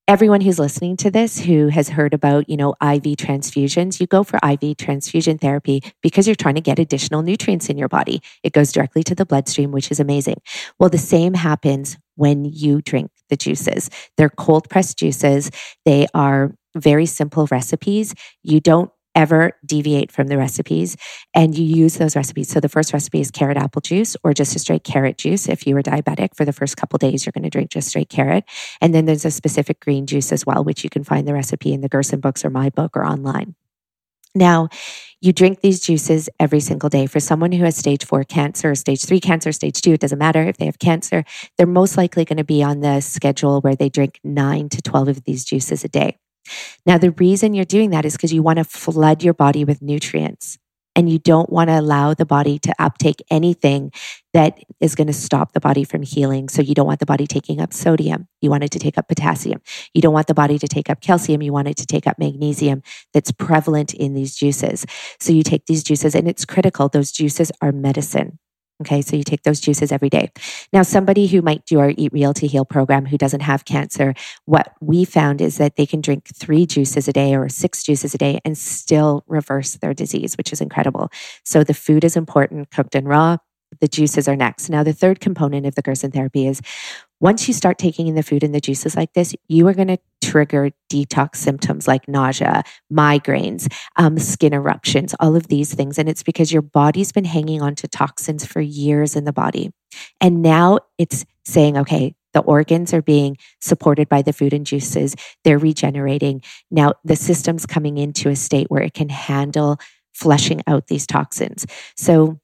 S2: everyone who's listening to this who has heard about, you know, IV transfusions, you go for IV transfusion therapy because you're trying to get additional nutrients in your body. It goes directly to the bloodstream, which is amazing. Well, the same happens when you drink the juices. They're cold pressed juices. They are very simple recipes. You don't ever deviate from the recipes and you use those recipes. So the first recipe is carrot apple juice or just a straight carrot juice. If you were diabetic for the first couple days, you're going to drink just straight carrot. And then there's a specific green juice as well, which you can find the recipe in the Gerson books or my book or online. Now, you drink these juices every single day. For someone who has stage four cancer, stage three cancer, stage two, it doesn't matter if they have cancer, they're most likely going to be on the schedule where they drink nine to 12 of these juices a day. Now, the reason you're doing that is because you want to flood your body with nutrients and you don't want to allow the body to uptake anything that is going to stop the body from healing. So you don't want the body taking up sodium. You want it to take up potassium. You don't want the body to take up calcium. You want it to take up magnesium that's prevalent in these juices. So you take these juices and it's critical. Those juices are medicine. Okay, so you take those juices every day. Now, somebody who might do our Eat Real to Heal program who doesn't have cancer, what we found is that they can drink three juices a day or six juices a day and still reverse their disease, which is incredible. So the food is important, cooked and raw. The juices are next. Now, the third component of the Gerson therapy is once you start taking in the food and the juices like this, you are going to trigger detox symptoms like nausea, migraines, um, skin eruptions, all of these things. And it's because your body's been hanging on to toxins for years in the body. And now it's saying, okay, the organs are being supported by the food and juices, they're regenerating. Now the system's coming into a state where it can handle flushing out these toxins. So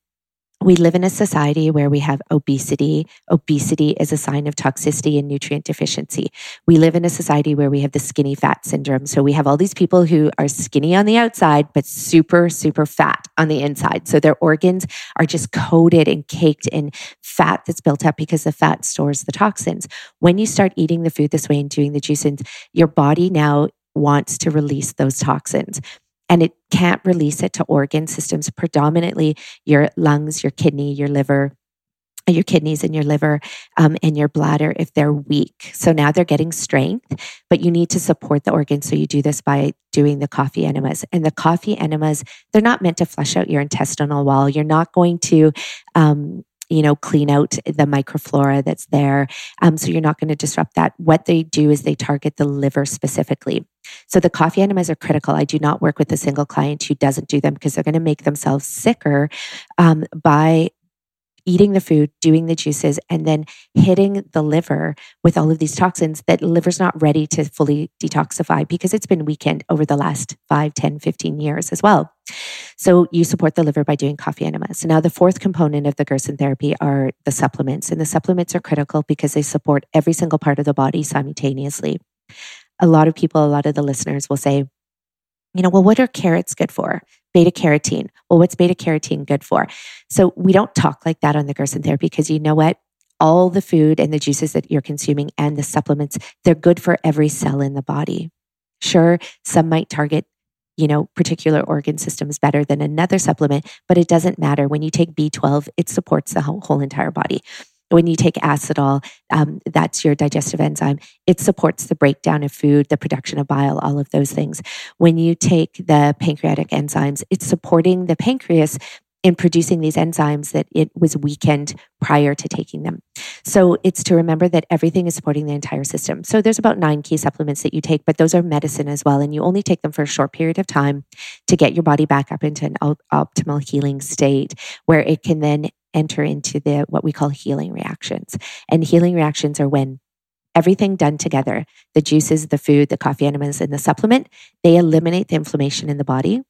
S2: we live in a society where we have obesity. Obesity is a sign of toxicity and nutrient deficiency. We live in a society where we have the skinny fat syndrome. So we have all these people who are skinny on the outside, but super, super fat on the inside. So their organs are just coated and caked in fat that's built up because the fat stores the toxins. When you start eating the food this way and doing the juicing, your body now wants to release those toxins and it can't release it to organ systems, predominantly your lungs, your kidney, your liver, your kidneys and your liver um, and your bladder if they're weak. So now they're getting strength, but you need to support the organs. So you do this by doing the coffee enemas. And the coffee enemas, they're not meant to flush out your intestinal wall. You're not going to um, you know, clean out the microflora that's there. Um, so you're not going to disrupt that. What they do is they target the liver specifically. So the coffee enemas are critical. I do not work with a single client who doesn't do them because they're going to make themselves sicker um, by eating the food, doing the juices, and then hitting the liver with all of these toxins that the liver's not ready to fully detoxify because it's been weakened over the last 5, 10, 15 years as well. So you support the liver by doing coffee enemas. Now, the fourth component of the Gerson therapy are the supplements, and the supplements are critical because they support every single part of the body simultaneously. A lot of people, a lot of the listeners will say, you know, well, what are carrots good for? Beta carotene. Well, what's beta carotene good for? So we don't talk like that on the Gerson therapy because you know what? All the food and the juices that you're consuming and the supplements, they're good for every cell in the body. Sure, some might target you know, particular organ systems better than another supplement, but it doesn't matter. When you take B12, it supports the whole, whole entire body. When you take Acidol, um, that's your digestive enzyme. It supports the breakdown of food, the production of bile, all of those things. When you take the pancreatic enzymes, it's supporting the pancreas in producing these enzymes that it was weakened prior to taking them. So it's to remember that everything is supporting the entire system. So there's about nine key supplements that you take, but those are medicine as well. And you only take them for a short period of time to get your body back up into an optimal healing state where it can then enter into the what we call healing reactions. And healing reactions are when everything done together the juices, the food, the coffee enemas, and the supplement they eliminate the inflammation in the body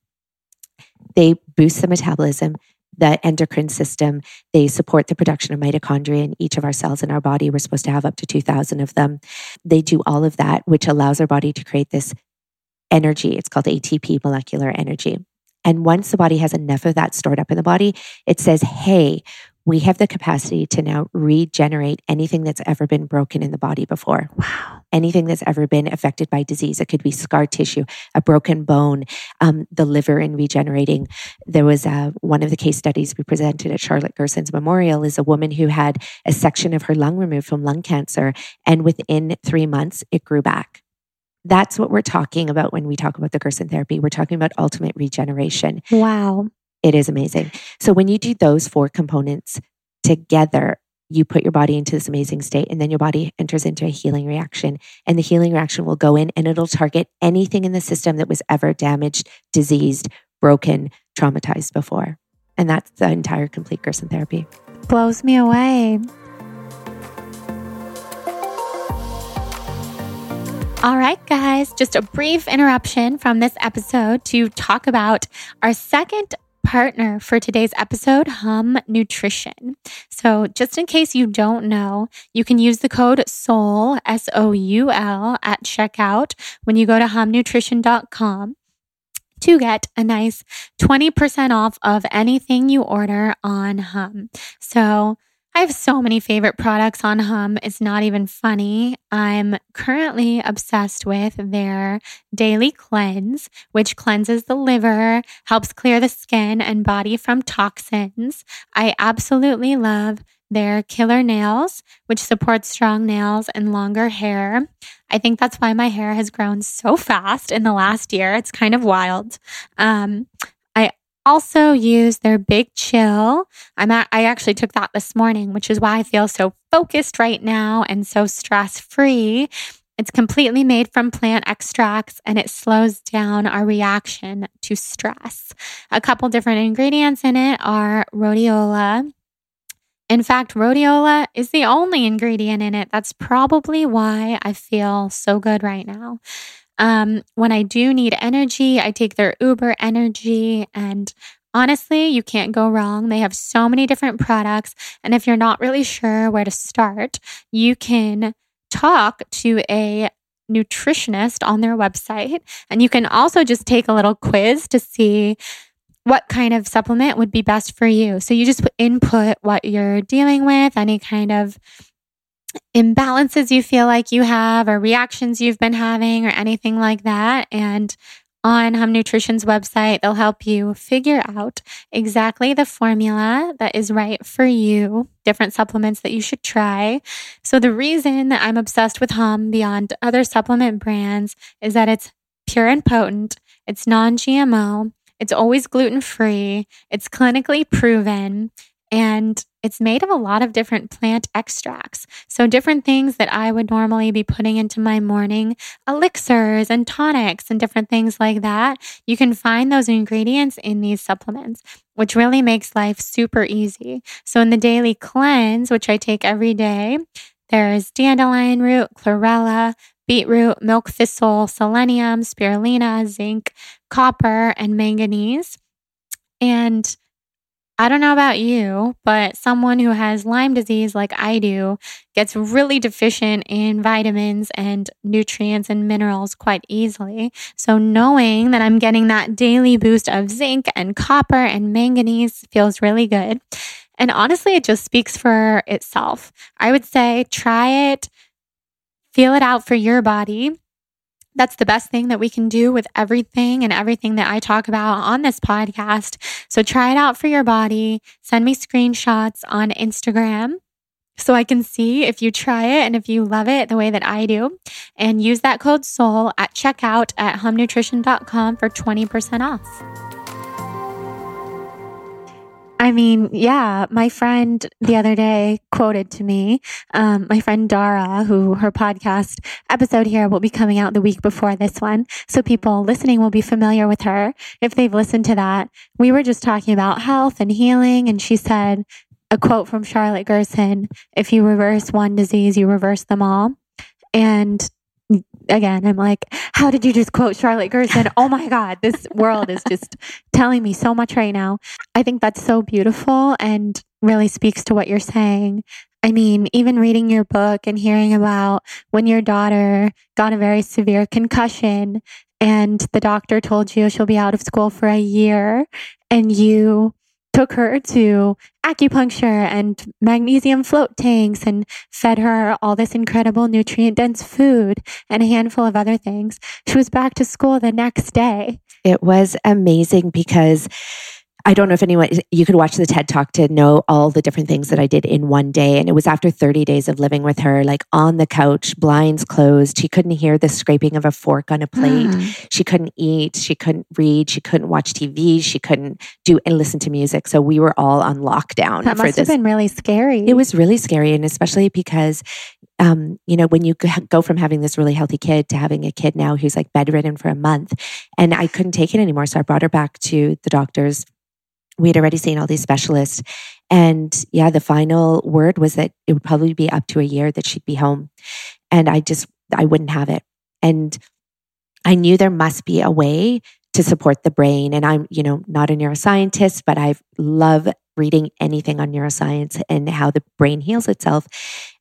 S2: they boost the metabolism, the endocrine system. They support the production of mitochondria in each of our cells in our body. We're supposed to have up to 2,000 of them. They do all of that, which allows our body to create this energy. It's called ATP, molecular energy. And once the body has enough of that stored up in the body, it says, hey, we have the capacity to now regenerate anything that's ever been broken in the body before.
S1: Wow.
S2: Anything that's ever been affected by disease. It could be scar tissue, a broken bone, um, the liver in regenerating. There was uh, one of the case studies we presented at Charlotte Gerson's Memorial is a woman who had a section of her lung removed from lung cancer. And within three months, it grew back. That's what we're talking about when we talk about the Gerson therapy. We're talking about ultimate regeneration.
S1: Wow.
S2: It is amazing. So when you do those four components together, you put your body into this amazing state and then your body enters into a healing reaction and the healing reaction will go in and it'll target anything in the system that was ever damaged, diseased, broken, traumatized before. And that's the entire complete Gerson therapy.
S1: Blows me away. All right, guys, just a brief interruption from this episode to talk about our second partner for today's episode, Hum Nutrition. So, just in case you don't know, you can use the code SOUL, S O U L, at checkout when you go to humnutrition.com to get a nice 20% off of anything you order on Hum. So, I have so many favorite products on Hum. It's not even funny. I'm currently obsessed with their daily cleanse, which cleanses the liver, helps clear the skin and body from toxins. I absolutely love their killer nails, which supports strong nails and longer hair. I think that's why my hair has grown so fast in the last year. It's kind of wild. Um, also use their big chill. I'm at, I actually took that this morning, which is why I feel so focused right now and so stress free. It's completely made from plant extracts and it slows down our reaction to stress. A couple different ingredients in it are rhodiola. In fact, rhodiola is the only ingredient in it. That's probably why I feel so good right now. Um, when I do need energy, I take their Uber energy and Honestly, you can't go wrong. They have so many different products. And if you're not really sure where to start, you can talk to a nutritionist on their website. And you can also just take a little quiz to see what kind of supplement would be best for you. So you just input what you're dealing with, any kind of imbalances you feel like you have or reactions you've been having or anything like that. And on Hum Nutrition's website, they'll help you figure out exactly the formula that is right for you, different supplements that you should try. So, the reason that I'm obsessed with Hum beyond other supplement brands is that it's pure and potent, it's non GMO, it's always gluten free, it's clinically proven, and it's made of a lot of different plant extracts. So, different things that I would normally be putting into my morning elixirs and tonics and different things like that. You can find those ingredients in these supplements, which really makes life super easy. So, in the daily cleanse, which I take every day, there's dandelion root, chlorella, beetroot, milk thistle, selenium, spirulina, zinc, copper, and manganese. And I don't know about you, but someone who has Lyme disease like I do gets really deficient in vitamins and nutrients and minerals quite easily. So knowing that I'm getting that daily boost of zinc and copper and manganese feels really good. And honestly, it just speaks for itself. I would say try it, feel it out for your body that's the best thing that we can do with everything and everything that I talk about on this podcast. So try it out for your body. Send me screenshots on Instagram so I can see if you try it and if you love it the way that I do. And use that code SOUL at checkout at humnutrition.com for 20% off. I mean, yeah, my friend the other day quoted to me, um, my friend Dara, who her podcast episode here will be coming out the week before this one. So people listening will be familiar with her if they've listened to that. We were just talking about health and healing. And she said a quote from Charlotte Gerson, if you reverse one disease, you reverse them all. And again, I'm like, how did you just quote Charlotte Gerson? Oh my God, this world is just telling me so much right now. I think that's so beautiful and really speaks to what you're saying. I mean, even reading your book and hearing about when your daughter got a very severe concussion and the doctor told you she'll be out of school for a year and you took her to acupuncture and magnesium float tanks and fed her all this incredible nutrient dense food and a handful of other things. She was back to school the next day.
S2: It was amazing because I don't know if anyone, you could watch the TED Talk to know all the different things that I did in one day. And it was after 30 days of living with her, like on the couch, blinds closed. She couldn't hear the scraping of a fork on a plate. Mm. She couldn't eat. She couldn't read. She couldn't watch TV. She couldn't do and listen to music. So we were all on lockdown.
S1: That must have been really scary.
S2: It was really scary. And especially because um, you know, when you go from having this really healthy kid to having a kid now who's like bedridden for a month, and I couldn't take it anymore. So I brought her back to the doctors we had already seen all these specialists. And yeah, the final word was that it would probably be up to a year that she'd be home. And I just, I wouldn't have it. And I knew there must be a way to support the brain. And I'm, you know, not a neuroscientist, but I love reading anything on neuroscience and how the brain heals itself.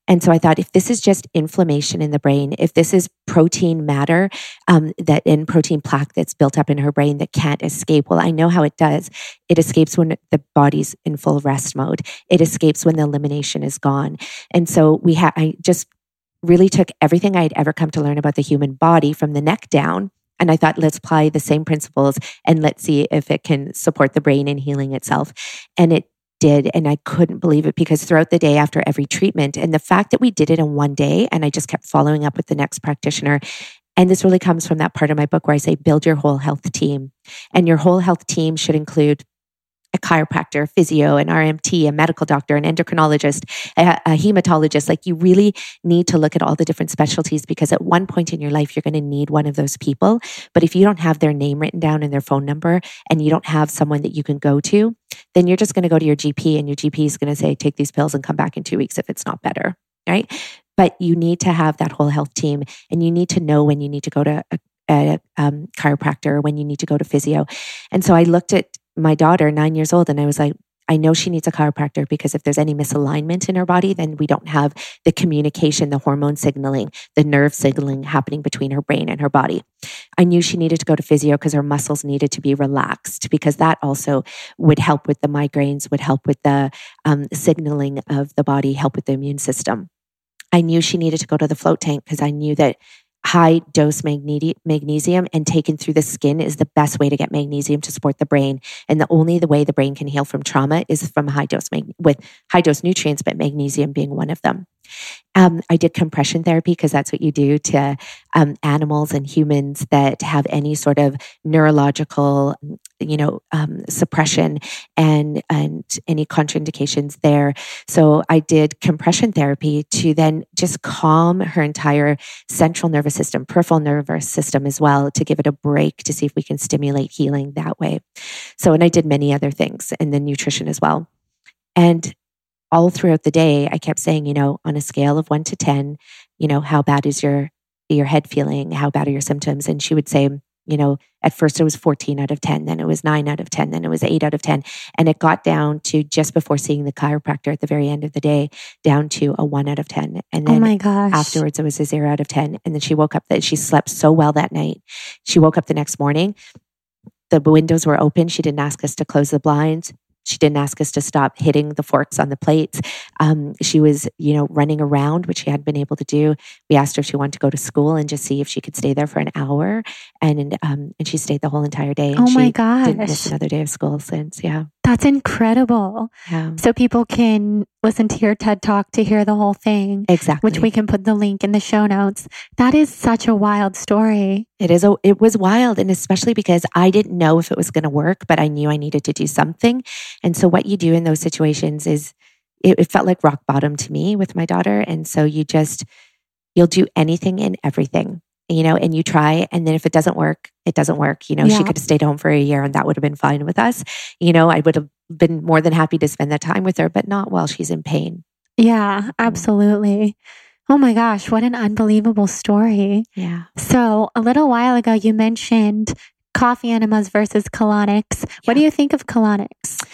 S2: And so I thought if this is just inflammation in the brain, if this is protein matter um, that in protein plaque that's built up in her brain that can't escape, well, I know how it does. It escapes when the body's in full rest mode. It escapes when the elimination is gone. And so we had, I just really took everything I'd ever come to learn about the human body from the neck down. And I thought, let's apply the same principles and let's see if it can support the brain in healing itself. And it did. And I couldn't believe it because throughout the day after every treatment, and the fact that we did it in one day, and I just kept following up with the next practitioner. And this really comes from that part of my book where I say, build your whole health team. And your whole health team should include a chiropractor, a physio, an RMT, a medical doctor, an endocrinologist, a, a, hematologist. Like you really need to look at all the different specialties because at one point in your life, you're going to need one of those people. But if you don't have their name written down and their phone number and you don't have someone that you can go to, then you're just going to go to your GP and your GP is going to say, take these pills and come back in two weeks if it's not better. Right. But you need to have that whole health team and you need to know when you need to go to a, a um, chiropractor, when you need to go to physio. And so I looked at my daughter, nine years old, and I was like, I know she needs a chiropractor because if there's any misalignment in her body, then we don't have the communication, the hormone signaling, the nerve signaling happening between her brain and her body. I knew she needed to go to physio because her muscles needed to be relaxed because that also would help with the migraines, would help with the um, signaling of the body, help with the immune system. I knew she needed to go to the float tank because I knew that high dose magnesium and taken through the skin is the best way to get magnesium to support the brain. And the only the way the brain can heal from trauma is from high dose mag- with high dose nutrients, but magnesium being one of them. Um, I did compression therapy because that's what you do to um, animals and humans that have any sort of neurological, you know, um, suppression and and any contraindications there. So I did compression therapy to then just calm her entire central nervous system, peripheral nervous system as well, to give it a break to see if we can stimulate healing that way. So and I did many other things and then nutrition as well. And all throughout the day, I kept saying, you know, on a scale of one to 10, you know, how bad is your, your head feeling? How bad are your symptoms? And she would say, you know, at first it was 14 out of 10, then it was nine out of 10, then it was eight out of 10. And it got down to just before seeing the chiropractor at the very end of the day, down to a one out of 10. And
S1: oh
S2: then
S1: oh my gosh.
S2: afterwards it was a zero out of 10. And then she woke up that she slept so well that night. She woke up the next morning. The windows were open. She didn't ask us to close the blinds. She didn't ask us to stop hitting the forks on the plates. Um, she was, you know, running around, which she hadn't been able to do. We asked her if she wanted to go to school and just see if she could stay there for an hour, and um, and she stayed the whole entire day.
S1: oh my
S2: gosh! Didn't miss another day of school since. Yeah,
S1: that's incredible.
S2: Yeah.
S1: So people can listen to your TED talk to hear the whole thing.
S2: Exactly.
S1: Which we can put the link in the show notes. That is such a wild story.
S2: It is a it was wild and especially because I didn't know if it was going to work, but I knew I needed to do something. And so what you do in those situations is it, it felt like rock bottom to me with my daughter. And so you just you'll do anything and everything you know, and you try. And then if it doesn't work, it doesn't work. You know, yeah. she could have stayed home for a year and that would have been fine with us. You know, I would have been more than happy to spend that time with her, but not while she's in pain.
S1: Yeah, mm. absolutely. Oh my gosh, what an unbelievable story.
S2: Yeah.
S1: So, a little while ago, you mentioned coffee enemas versus colonics. What do you think of colonics?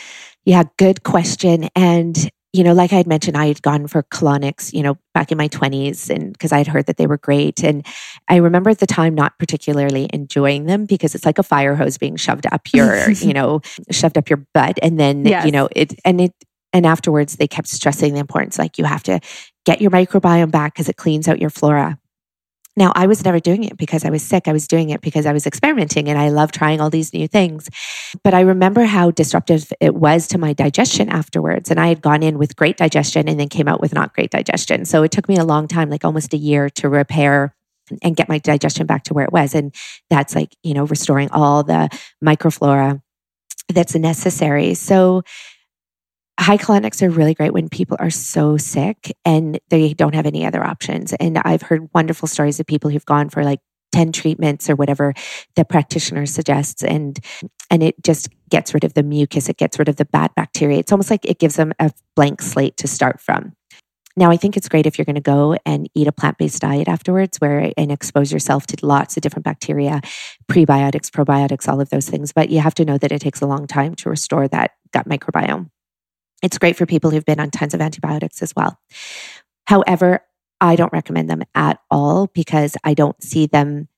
S2: Yeah, good question. And you know, like I had mentioned, I had gone for colonics, you know, back in my 20s and because I had heard that they were great. And I remember at the time not particularly enjoying them because it's like a fire hose being shoved up your, you know, shoved up your butt. And then, yes. you know, it, and it, and afterwards they kept stressing the importance like you have to get your microbiome back because it cleans out your flora. Now, I was never doing it because I was sick. I was doing it because I was experimenting and I love trying all these new things. But I remember how disruptive it was to my digestion afterwards. And I had gone in with great digestion and then came out with not great digestion. So it took me a long time, like almost a year, to repair and get my digestion back to where it was. And that's like, you know, restoring all the microflora that's necessary. So, high colonics are really great when people are so sick and they don't have any other options. And I've heard wonderful stories of people who've gone for like 10 treatments or whatever the practitioner suggests and and it just gets rid of the mucus it gets rid of the bad bacteria. It's almost like it gives them a blank slate to start from. Now i think it's great if you're going to go and eat a plant-based diet afterwards where and expose yourself to lots of different bacteria prebiotics probiotics all of those things but you have to know that it takes a long time to restore that gut microbiome it's great for people who've been on tons of antibiotics as well. However, I don't recommend them at all because I don't see them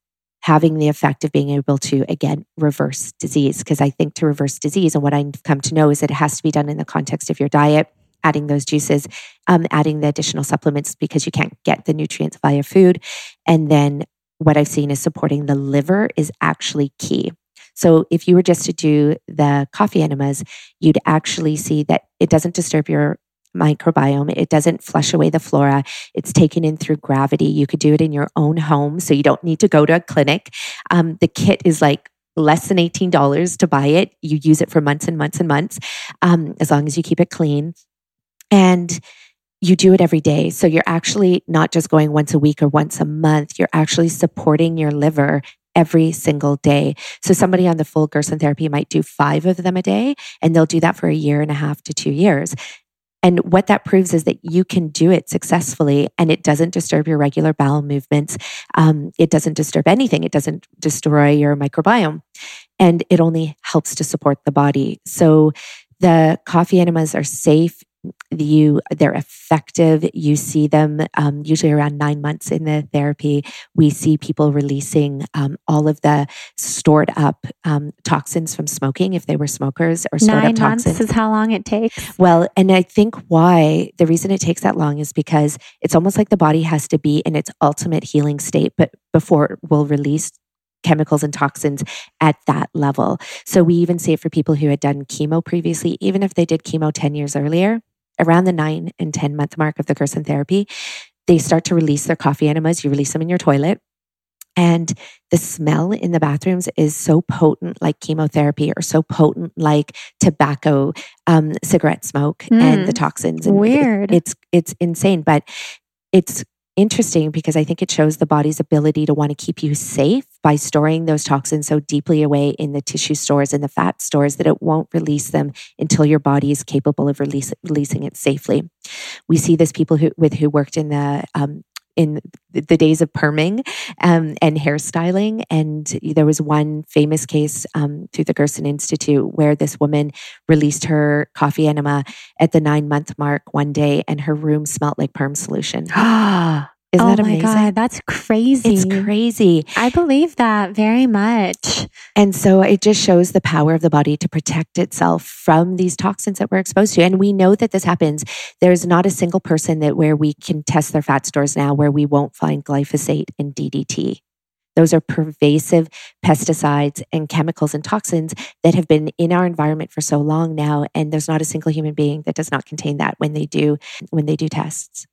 S2: having the effect of being able to, again, reverse disease. Because I think to reverse disease, and what I've come to know is that it has to be done in the context of your diet, adding those juices, um, adding the additional supplements because you can't get the nutrients via food. And then what I've seen is supporting the liver is actually key. So if you were just to do the coffee enemas, you'd actually see that it doesn't disturb your microbiome. It doesn't flush away the flora. It's taken in through gravity. You could do it in your own home. So you don't need to go to a clinic. Um, the kit is like less than $18 to buy it. You use it for months and months and months, um, as long as you keep it clean. And you do it every day. So you're actually not just going once a week or once a month. You're actually supporting your liver every single day. So somebody on the full Gerson therapy might do five of them a day, and they'll do that for a year and a half to two years. And what that proves is that you can do it successfully and it doesn't disturb your regular bowel movements. Um, it doesn't disturb anything. It doesn't destroy your microbiome. And it only helps to support the body. So the coffee enemas are safe you they're effective. You see them um, usually around nine months in the therapy. We see people releasing um, all of the stored up um, toxins from smoking if they were smokers or stored
S1: nine
S2: up toxins.
S1: months is how long it takes?
S2: Well and i think why the reason it takes that long is because it's almost like the body has to be in its ultimate healing state but before it will release chemicals and toxins at that level. So we even see it for people who had done chemo previously, even if they did chemo 10 years earlier, around the nine and 10 month mark of the Gerson therapy, they start to release their coffee enemas. You release them in your toilet. And the smell in the bathrooms is so potent, like chemotherapy, or so potent, like tobacco, um, cigarette smoke, mm, and the hmm. toxins. And
S1: weird.
S2: It, it's it's insane, but it's interesting because I think it shows the body's ability to want to keep you safe by storing those toxins so deeply away in the tissue stores and the fat stores that it won't release them until your body is capable of release, releasing it safely. We see this people who with who worked in the um, in the days of perming um, and hairstyling. And there was one famous case um, through the Gerson Institute where this woman released her coffee enema at the nine month mark one day, and her room smelled like perm solution.
S1: Isn't oh that amazing? my God, that's crazy.
S2: It's crazy.
S1: I believe that very much.
S2: And so it just shows the power of the body to protect itself from these toxins that we're exposed to. And we know that this happens. There's not a single person that where we can test their fat stores now where we won't find glyphosate and DDT. Those are pervasive pesticides and chemicals and toxins that have been in our environment for so long now. And there's not a single human being that does not contain that when they do when they do tests.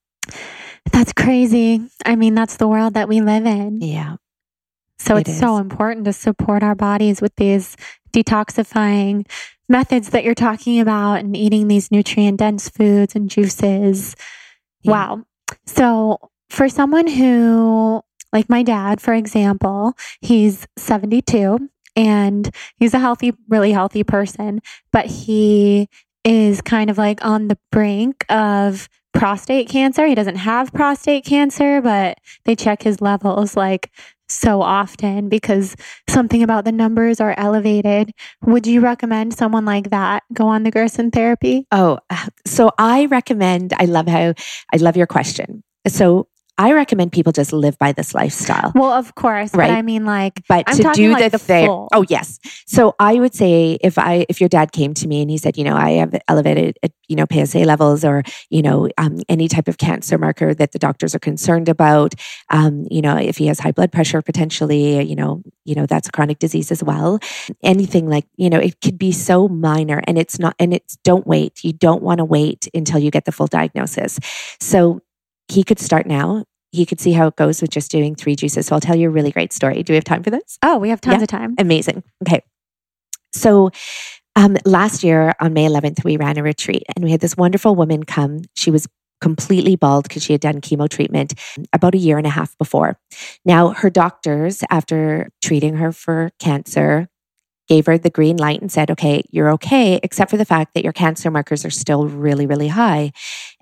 S1: That's crazy. I mean, that's the world that we live in.
S2: Yeah.
S1: So it it's is. so important to support our bodies with these detoxifying methods that you're talking about and eating these nutrient dense foods and juices. Yeah. Wow. So for someone who, like my dad, for example, he's 72 and he's a healthy, really healthy person, but he is kind of like on the brink of prostate cancer. He doesn't have prostate cancer, but they check his levels like so often because something about the numbers are elevated. Would you recommend someone like that go on the Gerson therapy?
S2: Oh, uh, so I recommend, I love how, I love your question. So I recommend people just live by this lifestyle.
S1: Well, of course, right? But I mean, like,
S2: but
S1: I'm
S2: to do
S1: like
S2: the,
S1: the full.
S2: Oh, yes. So I would say if I if your dad came to me and he said, you know, I have elevated, uh, you know, PSA levels or you know um, any type of cancer marker that the doctors are concerned about, um, you know, if he has high blood pressure potentially, you know, you know that's a chronic disease as well. Anything like you know, it could be so minor, and it's not, and it's don't wait. You don't want to wait until you get the full diagnosis. So he could start now. He could see how it goes with just doing three juices. So I'll tell you a really great story. Do we have time for this?
S1: Oh, we have tons
S2: Yeah.
S1: of time.
S2: Amazing. Okay. So um, last year on May 11th, we ran a retreat and we had this wonderful woman come. She was completely bald because she had done chemo treatment about a year and a half before. Now, her doctors, after treating her for cancer, gave her the green light and said, okay, you're okay, except for the fact that your cancer markers are still really, really high.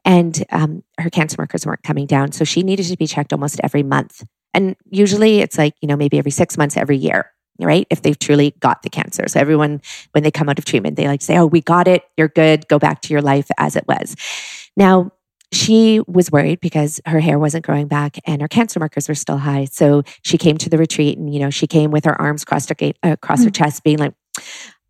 S2: And um, her cancer markers weren't coming down. So she needed to be checked almost every month. And usually it's like, you know, maybe every six months, every year, right? If they've truly got the cancer. So everyone, when they come out of treatment, they like say, oh, we got it. You're good. Go back to your life as it was. Now, she was worried because her hair wasn't growing back and her cancer markers were still high. So she came to the retreat and, you know, she came with her arms crossed her, ga- uh, across her chest, being like,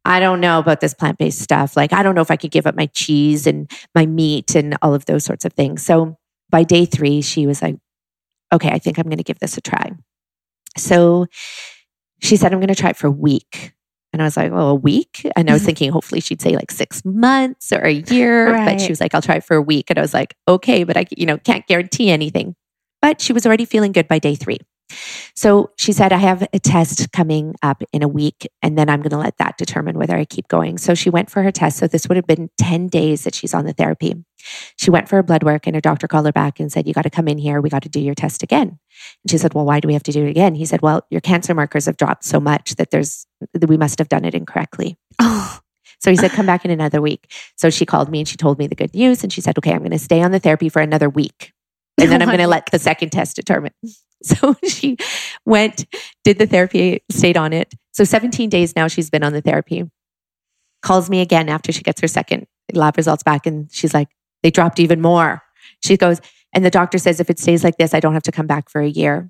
S2: I don't know about this plant based stuff. Like, I don't know if I could give up my cheese and my meat and all of those sorts of things. So by day three, she was like, okay, I think I'm going to give this a try. So she said, I'm going to try it for a week. And I was like, well, a week? And I was mm-hmm. thinking, hopefully she'd say like six months or a year. But she was like, I'll try it for a week. And I was like, okay, but I, you know, can't guarantee anything. But she was already feeling good by day three. So she said, I have a test coming up in a week, and then I'm going to let that determine whether I keep going. So she went for her test. So this would have been 10 days that she's on the therapy. She went for her blood work, and her doctor called her back and said, You got to come in here. We got to do your test again. And she said, Well, why do we have to do it again? He said, Well, your cancer markers have dropped so much that there's, that we must have done it incorrectly.
S1: Oh,
S2: So he said, Come back in another week. So she called me and she told me the good news. And she said, Okay, I'm going to stay on the therapy for another week. And then I'm going to let the second test determine. So she went, did the therapy, stayed on it. So 17 days now she's been on the therapy. Calls me again after she gets her second lab results back. And she's like, They dropped even more. She goes, And the doctor says, If it stays like this, I don't have to come back for a year.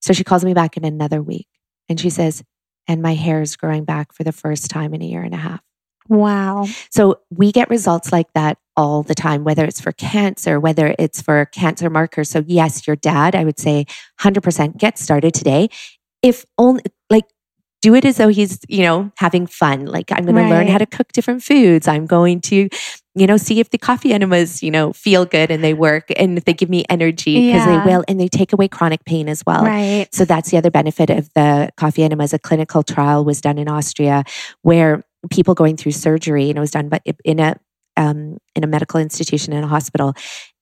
S2: So she calls me back in another week and she says, And my hair is growing back for the first time in a year and a half.
S1: wow.
S2: So we get results like that all the time, whether it's for cancer, whether it's for cancer markers. So yes, your dad, I would say 100% get started today. If only like do it as though he's, you know, having fun. Like I'm going to learn how to cook different foods. I'm going to, you know, see if the coffee enemas, you know, feel good and they work and if they give me energy because
S1: Yeah.
S2: they will and they take away chronic pain as well.
S1: right.
S2: So that's the other benefit of the coffee enemas. A clinical trial was done in Austria where people going through surgery, and it was done but in a um, in a medical institution in a hospital,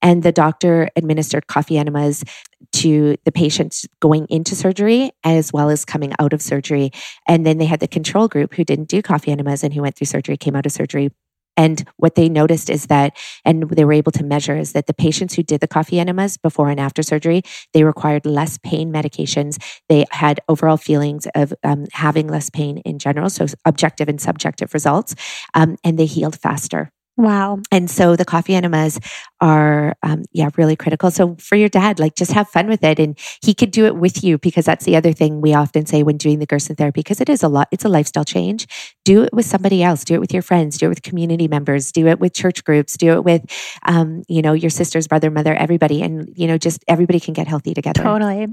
S2: and the doctor administered coffee enemas to the patients going into surgery as well as coming out of surgery. And then they had the control group who didn't do coffee enemas and who went through surgery, came out of surgery. And what they noticed is that, and they were able to measure, is that the patients who did the coffee enemas before and after surgery, they required less pain medications. They had overall feelings of um, having less pain in general, so objective and subjective results, um, and they healed faster.
S1: Wow.
S2: And so the coffee enemas are, um, yeah, really critical. So for your dad, like just have fun with it. And he could do it with you because that's the other thing we often say when doing the Gerson therapy, because it is a lot, it's a lifestyle change. Do it with somebody else. Do it with your friends. Do it with community members. Do it with church groups. Do it with, um, you know, your sister's brother, mother, everybody. And, you know, just everybody can get healthy together.
S1: Totally.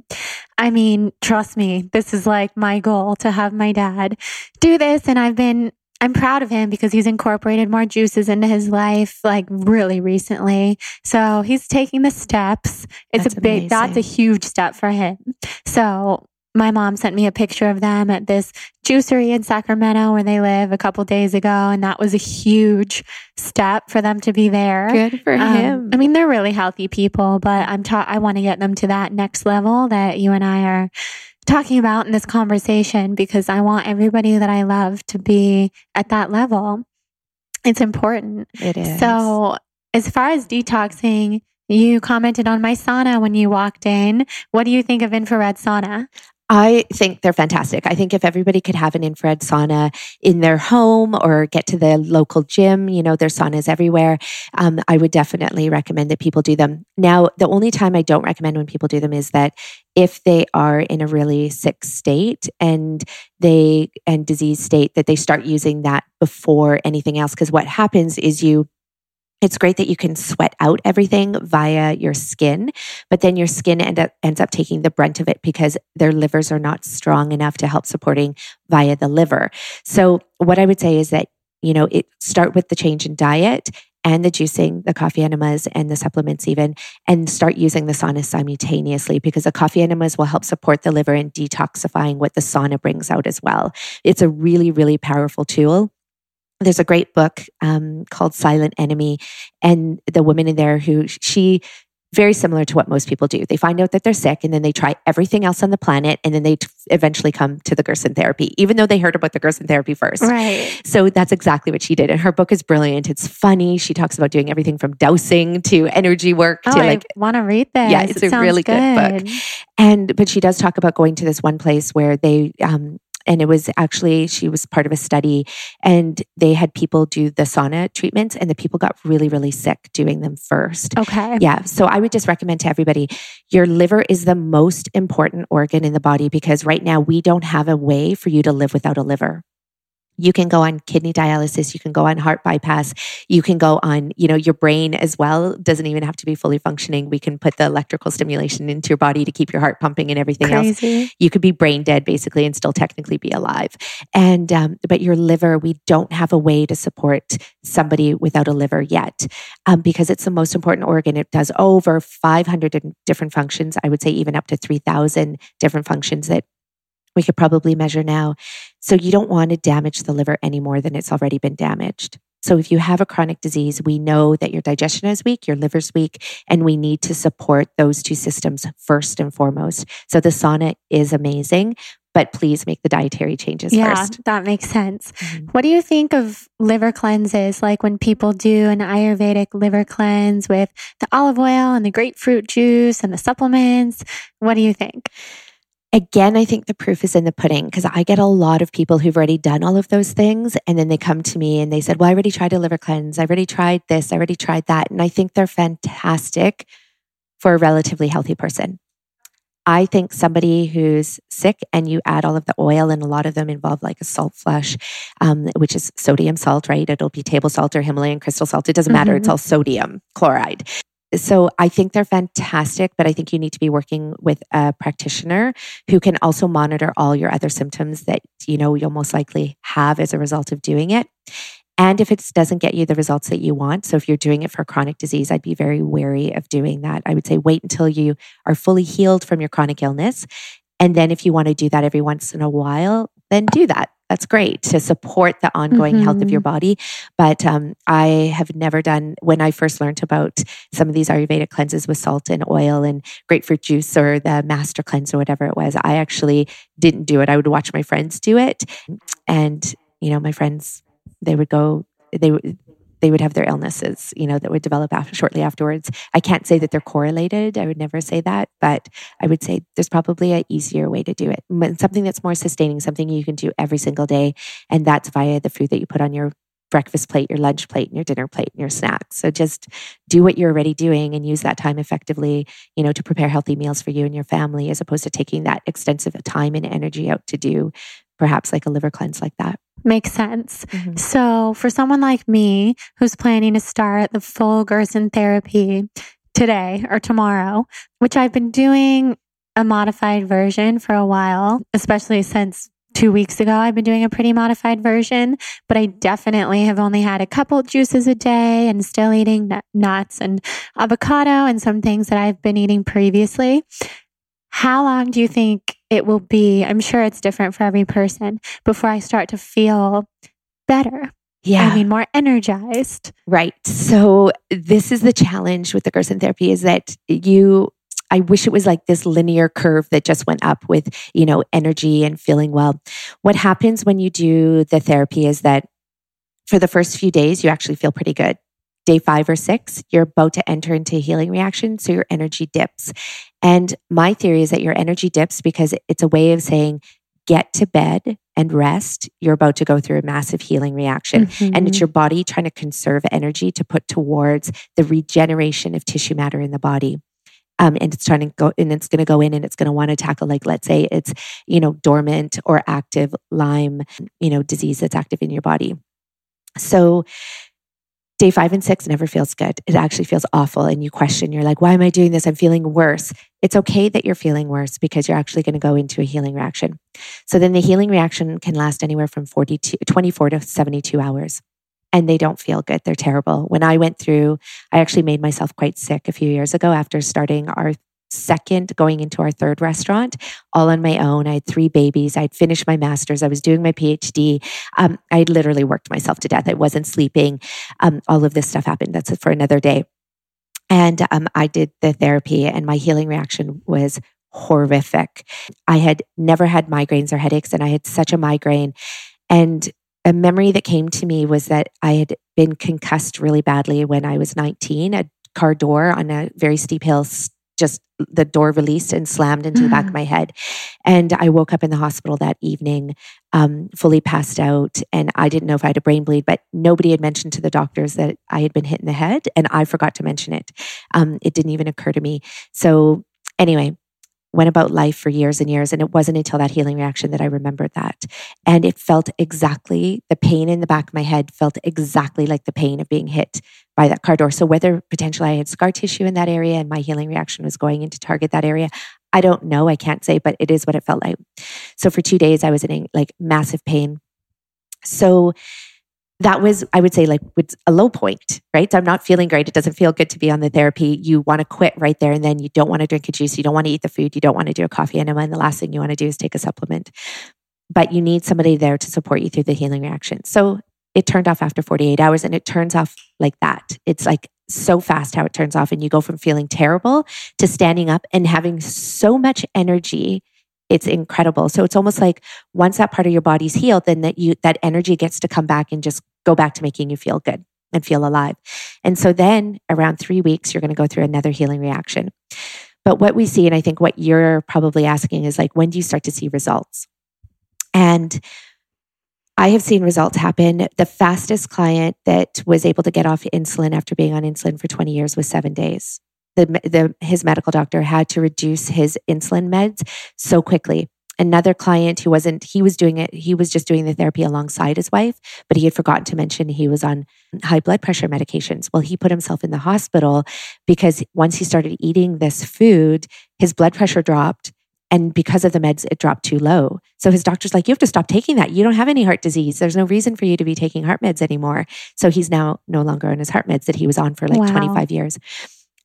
S1: I mean, trust me, this is like my goal to have my dad do this. And I've been, I'm proud of him because he's incorporated more juices into his life like really recently. So he's taking the steps. It's
S2: That's
S1: a big, that's a huge step for him. So my mom sent me a picture of them at this juicery in Sacramento where they live a couple days ago. And that was a huge step for them to be there.
S2: Good for
S1: Um,
S2: him.
S1: I mean, they're really healthy people, but I'm ta- I want to get them to that next level that you and I are talking about in this conversation because I want everybody that I love to be at that level. It's important.
S2: it is.
S1: So as far as detoxing, you commented on my sauna when you walked in. What do you think of infrared sauna?
S2: I think they're fantastic. I think if everybody could have an infrared sauna in their home or get to the local gym, you know, there's saunas everywhere. Um, I would definitely recommend that people do them. Now, the only time I don't recommend when people do them is that if they are in a really sick state and they and disease state, that they start using that before anything else. Because what happens is you it's great that you can sweat out everything via your skin, but then your skin end up, ends up taking the brunt of it because their livers are not strong enough to help supporting via the liver. So what I would say is that, you know, it start with the change in diet and the juicing, the coffee enemas and the supplements even, and start using the sauna simultaneously because the coffee enemas will help support the liver in detoxifying what the sauna brings out as well. It's a really, really powerful tool there's a great book um, called Silent Enemy, and the woman in there who she very similar to what most people do. They find out that they're sick and then they try everything else on the planet and then they t- eventually come to the Gerson therapy, even though they heard about the Gerson therapy first.
S1: Right.
S2: So that's exactly what she did. And her book is brilliant. It's funny. She talks about doing everything from dowsing to energy work
S1: oh,
S2: to like.
S1: I want to read this.
S2: Yeah, it's
S1: it
S2: a really good. good book. And, but she does talk about going to this one place where they, um, and it was actually she was part of a study and they had people do the sauna treatments and the people got really really sick doing them first.
S1: Okay.
S2: Yeah so i would just recommend to everybody your liver is the most important organ in the body because right now we don't have a way for you to live without a liver you can go on kidney dialysis you can go on heart bypass you can go on you know your brain as well doesn't even have to be fully functioning we can put the electrical stimulation into your body to keep your heart pumping and everything
S1: Crazy.
S2: else you could be brain dead basically and still technically be alive and um, but your liver we don't have a way to support somebody without a liver yet um, because it's the most important organ it does over 500 different functions i would say even up to 3000 different functions that we could probably measure now. So you don't want to damage the liver any more than it's already been damaged. So if you have a chronic disease, we know that your digestion is weak, your liver's weak, and we need to support those two systems first and foremost. So the sauna is amazing, but please make the dietary changes
S1: yeah,
S2: first.
S1: that makes sense. Mm-hmm. What do you think of liver cleanses? Like when people do an Ayurvedic liver cleanse with the olive oil and the grapefruit juice and the supplements. What do you think?
S2: Again, I think the proof is in the pudding because I get a lot of people who've already done all of those things. And then they come to me and they said, Well, I already tried a liver cleanse. I already tried this. I already tried that. And I think they're fantastic for a relatively healthy person. I think somebody who's sick and you add all of the oil, and a lot of them involve like a salt flush, um, which is sodium salt, right? It'll be table salt or Himalayan crystal salt. It doesn't matter. Mm-hmm. It's all sodium chloride. So I think they're fantastic, but I think you need to be working with a practitioner who can also monitor all your other symptoms that you know you'll most likely have as a result of doing it. And if it doesn't get you the results that you want, so if you're doing it for chronic disease, I'd be very wary of doing that. I would say wait until you are fully healed from your chronic illness. And then if you want to do that every once in a while, then do that that's great to support the ongoing mm-hmm. health of your mm-hmm. body. But um, I have never done, when I first learned about some of these Ayurvedic cleanses with salt and oil and grapefruit juice or the master cleanse or whatever it was, I actually didn't do it. I would watch my friends do it. And, you know, my friends, they would go, they would, they would have their illnesses, you know, that would develop after, shortly afterwards. I can't say that they're correlated. I would never say that, but I would say there's probably an easier way to do it. Something that's more sustaining, something you can do every single day. And that's via the food that you put on your breakfast plate, your lunch plate, and your dinner plate, and your snacks. So just do what you're already doing and use that time effectively, you know, to prepare healthy meals for you and your family, as opposed to taking that extensive time and energy out to do perhaps like a liver cleanse like that.
S1: Makes sense. Mm-hmm. So, for someone like me who's planning to start the full Gerson therapy today or tomorrow, which I've been doing a modified version for a while, especially since two weeks ago, I've been doing a pretty modified version, but I definitely have only had a couple juices a day and still eating nuts and avocado and some things that I've been eating previously. How long do you think it will be? I'm sure it's different for every person before I start to feel better.
S2: Yeah.
S1: I mean, more energized.
S2: Right. So, this is the challenge with the Gerson therapy is that you I wish it was like this linear curve that just went up with, you know, energy and feeling well. What happens when you do the therapy is that for the first few days, you actually feel pretty good day five or six, you're about to enter into a healing reaction. So your energy dips. And my theory is that your energy dips because it's a way of saying, get to bed and rest, you're about to go through a massive healing reaction. Mm-hmm. And it's mm-hmm. your body trying to conserve energy to put towards the regeneration of tissue matter in the body. Um, and it's trying to go and it's going to go in and it's going to want to tackle like let's say it's you know dormant or active lyme you know disease that's active in your body so day five and six never feels good. It actually feels awful. And you question, you're like, why am I doing this? I'm feeling worse. It's okay that you're feeling worse because you're actually going to go into a healing reaction. So then the healing reaction can last anywhere from 42, 24 to 72 hours. And they don't feel good. They're terrible. When I went through, I actually made myself quite sick a few years ago after starting our second going into our third restaurant all on my own. I had three babies. I'd finished my master's. I was doing my PhD. Um, I literally worked myself to death. I wasn't sleeping. Um, all of this stuff happened. That's for another day. And um, I did the therapy, and my healing reaction was horrific. I had never had migraines or headaches, and I had such a migraine. And a memory that came to me was that I had been concussed really badly when I was 19. A car door on a very steep hill just the door released and slammed into mm. the back of mm. my head. And I woke up in the hospital that evening, um, fully passed out. And I didn't know if I had a brain bleed, but nobody had mentioned to the doctors that I had been hit in the head. And I forgot to mention it. Um, it didn't even occur to me. So, anyway, went about life for years and years. And it wasn't until that healing reaction that I remembered that. And it felt exactly the pain in the back of my head felt exactly like the pain of being hit by that car door. So whether potentially I had scar tissue in that area and my healing reaction was going in to target that area, I don't know. I can't say, but it is what it felt like. So for two days, I was in like massive pain. So that was, I would say, like a low point, right? So I'm not feeling great. It doesn't feel good to be on the therapy. You want to quit right there and then. You don't want to drink a juice. You don't want to eat the food. You don't want to do a coffee enema. And the last thing you want to do is take a supplement. But you need somebody there to support you through the healing reaction. So it turned off after 48 hours and it turns off like that. It's like so fast how it turns off. And you go from feeling terrible to standing up and having so much energy it's incredible. So it's almost like once that part of your body's healed, then that you that energy gets to come back and just go back to making you feel good and feel alive. And so then around three weeks, you're going to go through another healing reaction. But what we see, and I think what you're probably asking is like, when do you start to see results? And I have seen results happen. The fastest client that was able to get off insulin after being on insulin for 20 years was seven days the, the his medical doctor had to reduce his insulin meds so quickly. Another client who wasn't he was doing it he was just doing the therapy alongside his wife but he had forgotten to mention he was on high blood pressure medications. Well he put himself in the hospital because once he started eating this food his blood pressure dropped and because of the meds it dropped too low. So his doctor's like you have to stop taking that. You don't have any heart disease. There's no reason for you to be taking heart meds anymore. So he's now no longer on his heart meds that he was on for like wow. 25 years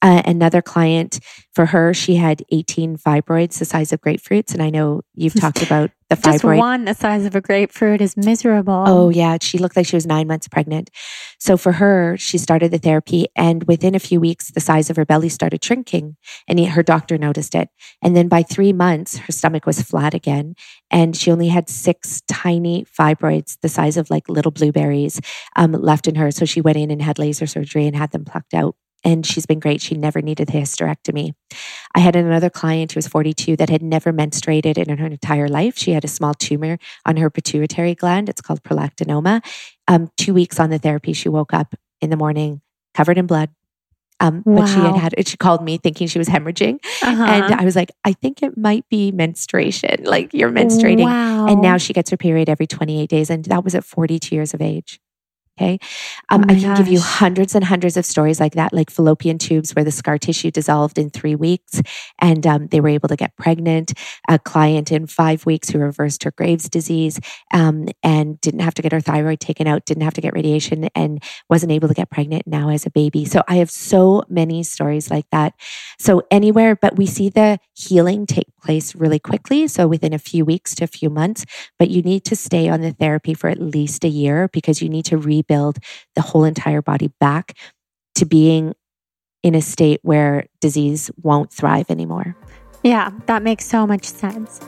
S2: uh, another client for her, she had 18 fibroids the size of grapefruits. And I know you've talked about the fibroid.
S1: Just one the size of a grapefruit is miserable.
S2: Oh, yeah. She looked like she was nine months pregnant. So for her, she started the therapy. And within a few weeks, the size of her belly started shrinking. And her doctor noticed it. And then by three months, her stomach was flat again. And she only had six tiny fibroids the size of like little blueberries um, left in her. So she went in and had laser surgery and had them plucked out and she's been great. She never needed the hysterectomy. I had another client who was 42 that had never menstruated in her entire life. She had a small tumor on her pituitary gland. It's called prolactinoma. Um, two weeks on the therapy, she woke up in the morning covered in blood. Um, wow. But she had had, she called me thinking she was hemorrhaging. Uh-huh. And I was like, I think it might be menstruation. Like you're menstruating. Wow. And now she gets her period every 28 days. And that was at 42 years of age. Okay. Um, oh I can gosh. give you hundreds and hundreds of stories like that, like fallopian tubes where the scar tissue dissolved in three weeks and um, they were able to get pregnant. A client in five weeks who reversed her Graves' disease um, and didn't have to get her thyroid taken out, didn't have to get radiation, and wasn't able to get pregnant now as a baby. So I have so many stories like that. So anywhere, but we see the healing take place really quickly. So within a few weeks to a few months, but you need to stay on the therapy for at least a year because you need to rebuild the whole entire body back to being in a state where disease won't thrive anymore.
S1: Yeah, that makes so much sense.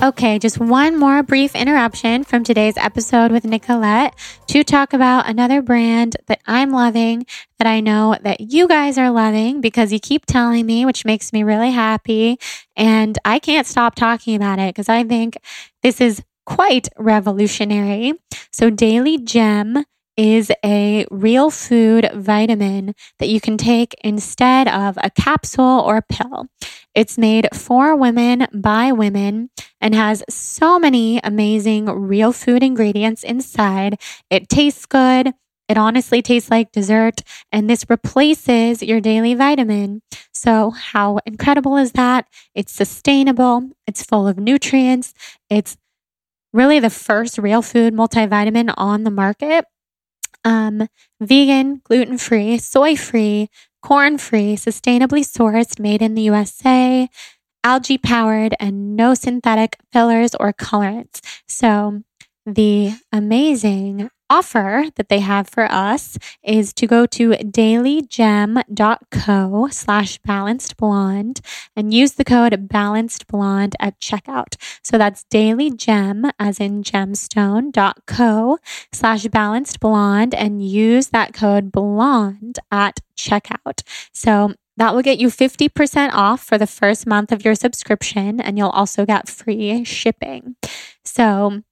S1: Okay, just one more brief interruption from today's episode with Nicolette to talk about another brand that I'm loving that I know that you guys are loving because you keep telling me, which makes me really happy. And I can't stop talking about it because I think this is quite revolutionary. So, Daily Gem is a real food vitamin that you can take instead of a capsule or a pill. It's made for women by women and has so many amazing real food ingredients inside. It tastes good. It honestly tastes like dessert, and this replaces your daily vitamin. So, how incredible is that? It's sustainable, it's full of nutrients, it's really the first real food multivitamin on the market um, vegan, gluten free, soy free, corn free, sustainably sourced, made in the USA, algae powered, and no synthetic fillers or colorants. So, the amazing offer that they have for us is to go to dailygem.co slash balanced blonde and use the code balanced blonde at checkout. So that's dailygem as in gemstone.co slash balanced blonde and use that code blonde at checkout. So that will get you 50% off for the first month of your subscription, and you'll also get free shipping. So,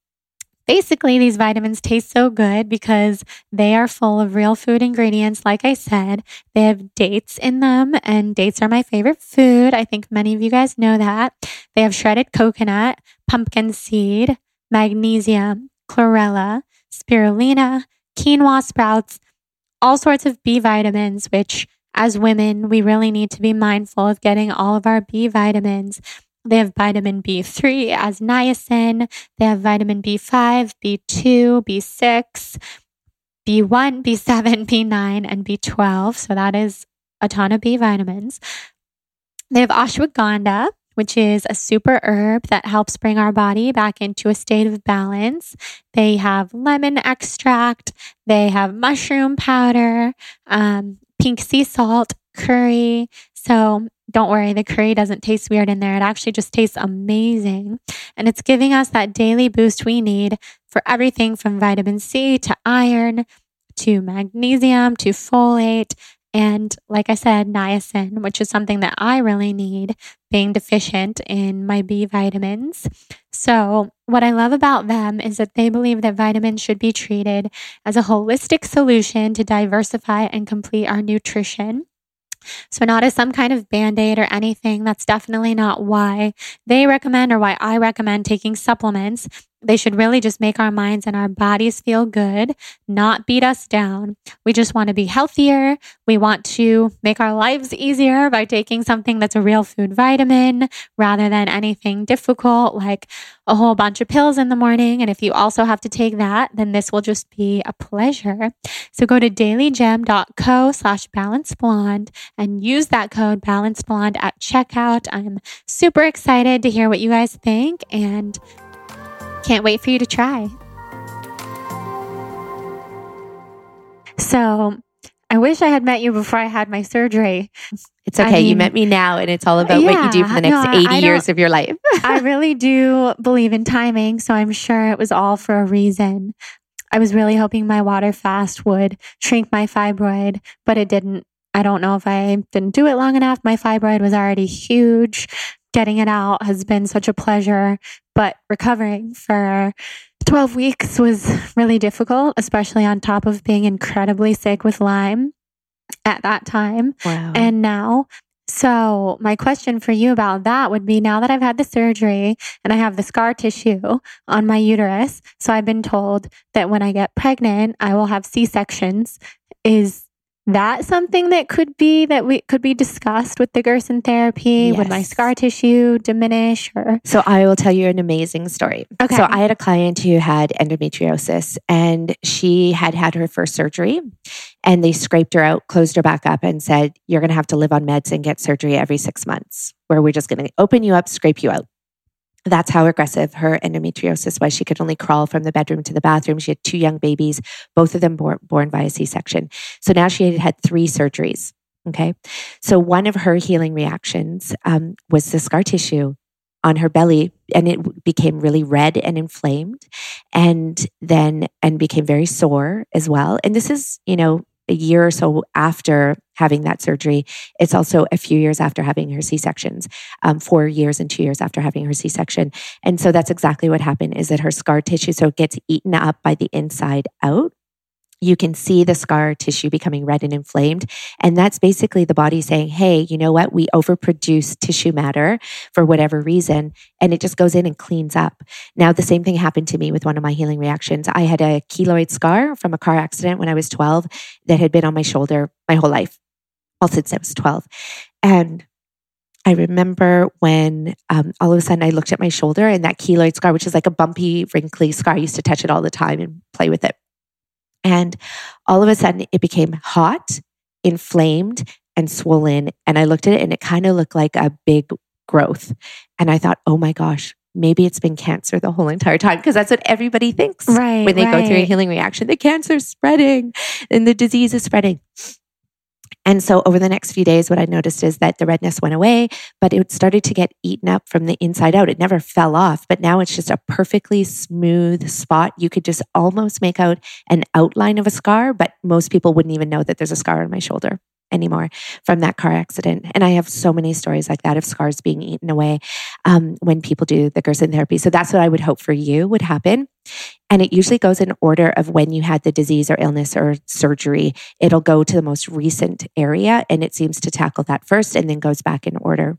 S1: Basically, these vitamins taste so good because they are full of real food ingredients. Like I said, they have dates in them, and dates are my favorite food. I think many of you guys know that. They have shredded coconut, pumpkin seed, magnesium, chlorella, spirulina, quinoa sprouts, all sorts of B vitamins, which as women, we really need to be mindful of getting all of our B vitamins. They have vitamin B3 as niacin. They have vitamin B5, B2, B6, B1, B7, B9, and B12. So that is a ton of B vitamins. They have ashwagandha, which is a super herb that helps bring our body back into a state of balance. They have lemon extract. They have mushroom powder, um, pink sea salt, curry. So don't worry, the curry doesn't taste weird in there. It actually just tastes amazing. And it's giving us that daily boost we need for everything from vitamin C to iron to magnesium to folate. And like I said, niacin, which is something that I really need being deficient in my B vitamins. So, what I love about them is that they believe that vitamins should be treated as a holistic solution to diversify and complete our nutrition. So, not as some kind of band aid or anything. That's definitely not why they recommend or why I recommend taking supplements. They should really just make our minds and our bodies feel good, not beat us down. We just want to be healthier. We want to make our lives easier by taking something that's a real food vitamin rather than anything difficult like a whole bunch of pills in the morning. And if you also have to take that, then this will just be a pleasure. So go to dailygem.co slash balance blonde and use that code balance blonde at checkout. I'm super excited to hear what you guys think and can't wait for you to try. So, I wish I had met you before I had my surgery.
S2: It's okay. I mean, you met me now, and it's all about yeah, what you do for the next no, 80 years of your life.
S1: I really do believe in timing, so I'm sure it was all for a reason. I was really hoping my water fast would shrink my fibroid, but it didn't. I don't know if I didn't do it long enough. My fibroid was already huge getting it out has been such a pleasure, but recovering for 12 weeks was really difficult, especially on top of being incredibly sick with Lyme at that time. Wow. And now, so my question for you about that would be now that I've had the surgery and I have the scar tissue on my uterus, so I've been told that when I get pregnant, I will have C sections. Is that something that could be that we could be discussed with the Gerson therapy? Yes. Would my scar tissue diminish or
S2: So I will tell you an amazing story. Okay. So I had a client who had endometriosis and she had had her first surgery and they scraped her out, closed her back up and said, You're gonna have to live on meds and get surgery every six months, where we're just gonna open you up, scrape you out. That's how aggressive her endometriosis was. She could only crawl from the bedroom to the bathroom. She had two young babies, both of them born, born via C section. So now she had had three surgeries. Okay. So one of her healing reactions um, was the scar tissue on her belly and it became really red and inflamed and then and became very sore as well and this is you know a year or so after having that surgery. It's also a few years after having her C sections, um, four years and two years after having her C section. And so that's exactly what happened is that her scar tissue, so it gets eaten up by the inside out you can see the scar tissue becoming red and inflamed. And that's basically the body saying, hey, you know what? We overproduce tissue matter for whatever reason. And it just goes in and cleans up. Now, the same thing happened to me with one of my healing reactions. I had a keloid scar from a car accident when I was 12 that had been on my shoulder my whole life, all since I was 12. And I remember when um, all of a sudden I looked at my shoulder and that keloid scar, which is like a bumpy, wrinkly scar, I used to touch it all the time and play with it. And all of a sudden it became hot, inflamed, and swollen. And I looked at it and it kind of looked like a big growth. And I thought, oh my gosh, maybe it's been cancer the whole entire time because that's what everybody thinks
S1: right,
S2: when they
S1: right.
S2: go through a healing reaction. The cancer's spreading and the disease is spreading. And so over the next few days, what I noticed is that the redness went away, but it started to get eaten up from the inside out. It never fell off, but now it's just a perfectly smooth spot. You could just almost make out an outline of a scar, but most people wouldn't even know that there's a scar on my shoulder anymore from that car accident. And I have so many stories like that of scars being eaten away um, when people do the Gerson therapy. So that's what I would hope for you would happen. And it usually goes in order of when you had the disease or illness or surgery. It'll go to the most recent area and it seems to tackle that first and then goes back in order.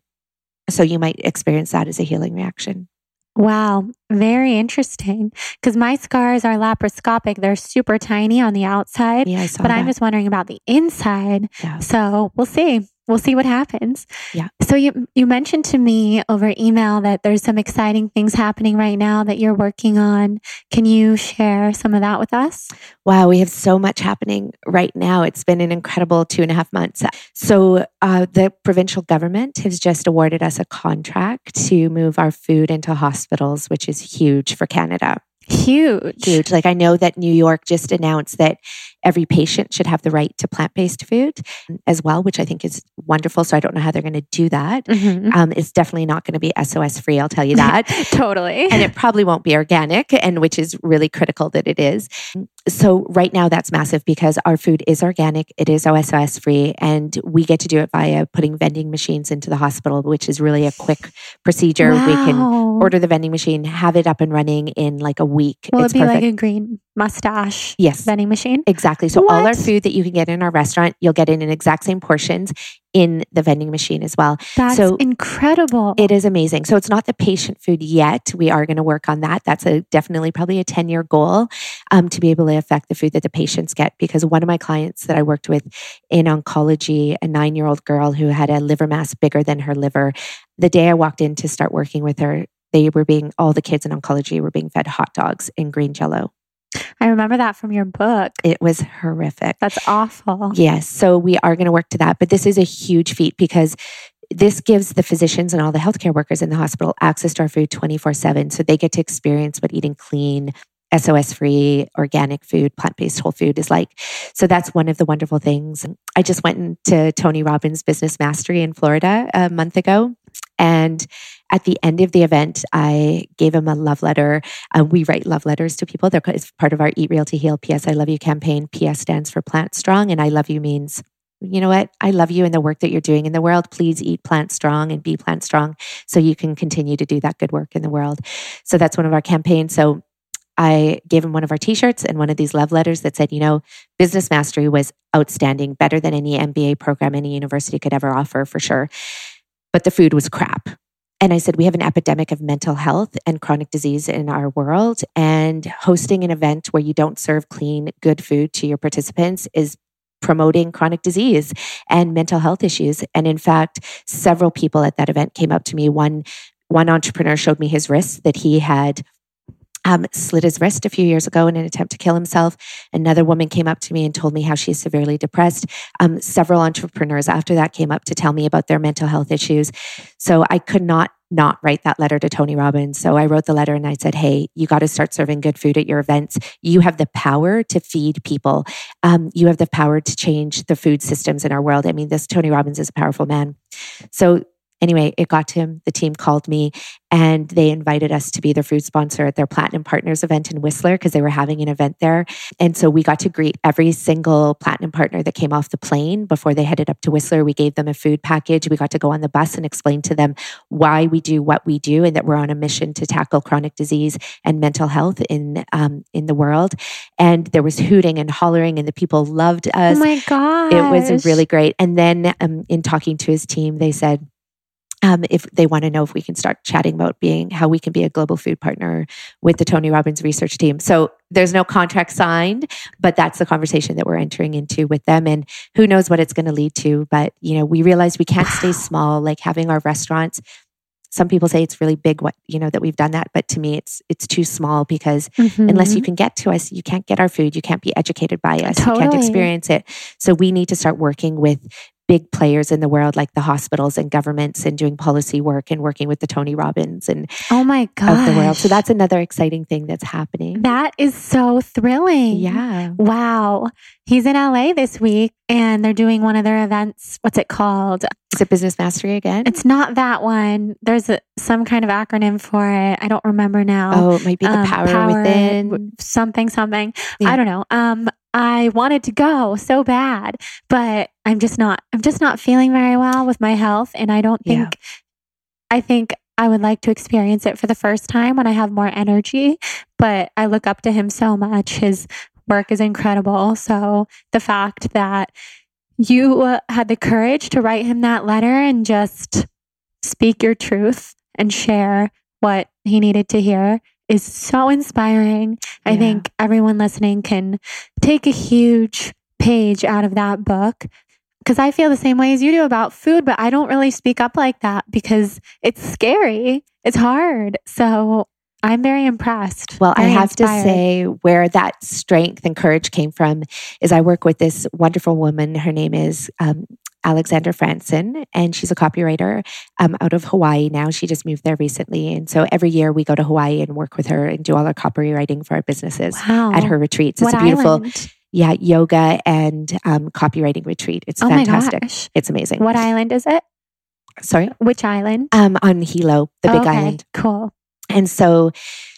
S2: So you might experience that as a healing reaction.
S1: Wow, very interesting. Because my scars are laparoscopic; they're super tiny on the outside.
S2: Yeah, I saw
S1: but
S2: that.
S1: I'm just wondering about the inside.
S2: Yeah.
S1: So we'll see. We'll see what happens.
S2: Yeah.
S1: So you you mentioned to me over email that there's some exciting things happening right now that you're working on. Can you share some of that with us?
S2: Wow, we have so much happening right now. It's been an incredible two and a half months. So, uh, the provincial government has just awarded us a contract to move our food into hospitals, which is huge for Canada.
S1: Huge.
S2: Huge. Like, I know that New York just announced that every patient should have the right to plant based food as well, which I think is wonderful. So, I don't know how they're going to do that.
S1: Mhm.
S2: Um, it's definitely not going to be SOS free, I'll tell you that.
S1: totally.
S2: and it probably won't be organic, and which is really critical that it is. So right now that's massive because our food is organic, it is OSOS free, and we get to do it via putting vending machines into the hospital, which is really a quick procedure. We can order the vending machine, have it up and running in like a week.
S1: Will
S2: it's
S1: it be
S2: perfect.
S1: like a green Moustache
S2: yes.
S1: vending machine?
S2: Exactly. So all our food that you can get in our restaurant, you'll get in in exact same portions in the vending machine as well.
S1: That's
S2: So
S1: incredible.
S2: It is amazing. So it's not the patient food yet. We are going to work on that. That's a definitely probably a 10 year goal um, to be able to affect the food that the patients get. Because one of my clients that I worked with in oncology, a nine year old girl who had a liver mass bigger than her liver, the day I walked in to start working with her, they were being, all the kids in oncology were being fed hot dogs in green jello.
S1: I remember that from your book.
S2: It was horrific.
S1: That's awful.
S2: Yes. So we are going to work to that. But this is a huge feat because this gives the physicians and all the healthcare workers in the hospital access to our food 24 7. So they get to experience what eating clean, SOS free, organic food, plant based whole food is like. So that's one of the wonderful things. I just went into Tony Robbins Business Mastery in Florida a month ago. And at the end of the event, I gave him a love letter. Uh, we write love letters to people. They're it's part of our Eat Real to Heal PS I Love You campaign. PS stands for Plant Strong, and I love you means, you know what? I love you and the work that you're doing in the world. Please eat plant strong and be plant strong so you can continue to do that good work in the world. So that's one of our campaigns. So I gave him one of our t shirts and one of these love letters that said, you know, business mastery was outstanding, better than any MBA program any university could ever offer for sure. But the food was crap. And I said, we have an epidemic of mental health and chronic disease in our world. And hosting an event where you don't serve clean, good food to your participants is promoting chronic disease and mental health issues. And in fact, several people at that event came up to me. One, one entrepreneur showed me his wrist that he had um, slit his wrist a few years ago in an attempt to kill himself. Another woman came up to me and told me how she's severely depressed. Um, several entrepreneurs after that came up to tell me about their mental health issues. So I could not not write that letter to Tony Robbins. So I wrote the letter and I said, Hey, you got to start serving good food at your events. You have the power to feed people. Um, you have the power to change the food systems in our world. I mean, this Tony Robbins is a powerful man. So Anyway, it got to him. The team called me and they invited us to be their food sponsor at their Platinum Partners event in Whistler because they were having an event there. And so we got to greet every single Platinum partner that came off the plane before they headed up to Whistler. We gave them a food package. We got to go on the bus and explain to them why we do what we do and that we're on a mission to tackle chronic disease and mental health in um, in the world. And there was hooting and hollering, and the people loved us.
S1: Oh my god!
S2: It was really great. And then um, in talking to his team, they said, um, if they want to know if we can start chatting about being how we can be a global food partner with the Tony Robbins research team. So there's no contract signed, but that's the conversation that we're entering into with them. And who knows what it's going to lead to. But, you know, we realize we can't stay small, like having our restaurants. Some people say it's really big what you know that we've done that, but to me it's it's too small because
S1: Mhm.
S2: unless you can get to us, you can't get our food, you can't be educated by us, you can't experience it. So we need to start working with big players in the world like the hospitals and governments and doing policy work and working with the Tony Robbins and
S1: oh my god
S2: of the world. So that's another exciting thing that's happening.
S1: that is so thrilling.
S2: yeah.
S1: Wow. He's in LA this week and they're doing one of their events. What's it called?
S2: Is it business mastery again?
S1: It's not that one. There's a, some kind of acronym for it. I don't remember now.
S2: oh, it might be the
S1: Um,
S2: power, within.
S1: something something
S2: Yeah.
S1: i don't know um i wanted to go so bad but i'm just not i'm just not feeling very well with my health and i don't
S2: Yeah.
S1: think i think i would like to experience it for the first time when i have more energy but i look up to him so much his work is incredible so the fact that you uh, had the courage to write him that letter and just speak your truth and share what he needed to hear is so inspiring. I
S2: Yeah.
S1: think everyone listening can take a huge page out of that book because I feel the same way as you do about food, but I don't really speak up like that because it's scary. It's hard. So I'm very impressed.
S2: Well, I
S1: very
S2: have to say where that strength and courage came from is I work with this wonderful woman. Her name is um, Alexandra Franzen, and she's a copywriter um, out of Hawaii now. She just moved there recently. And so every year we go to Hawaii and work with her and do all our copywriting for our businesses
S1: wow.
S2: at her retreats. It's
S1: what
S2: a beautiful,
S1: island?
S2: yeah, yoga and um, copywriting retreat. It's
S1: Oh
S2: fantastic. It's amazing.
S1: What island is it?
S2: Sorry?
S1: Which island?
S2: Um, on Hilo, the big
S1: Okay,
S2: island.
S1: Cool.
S2: And so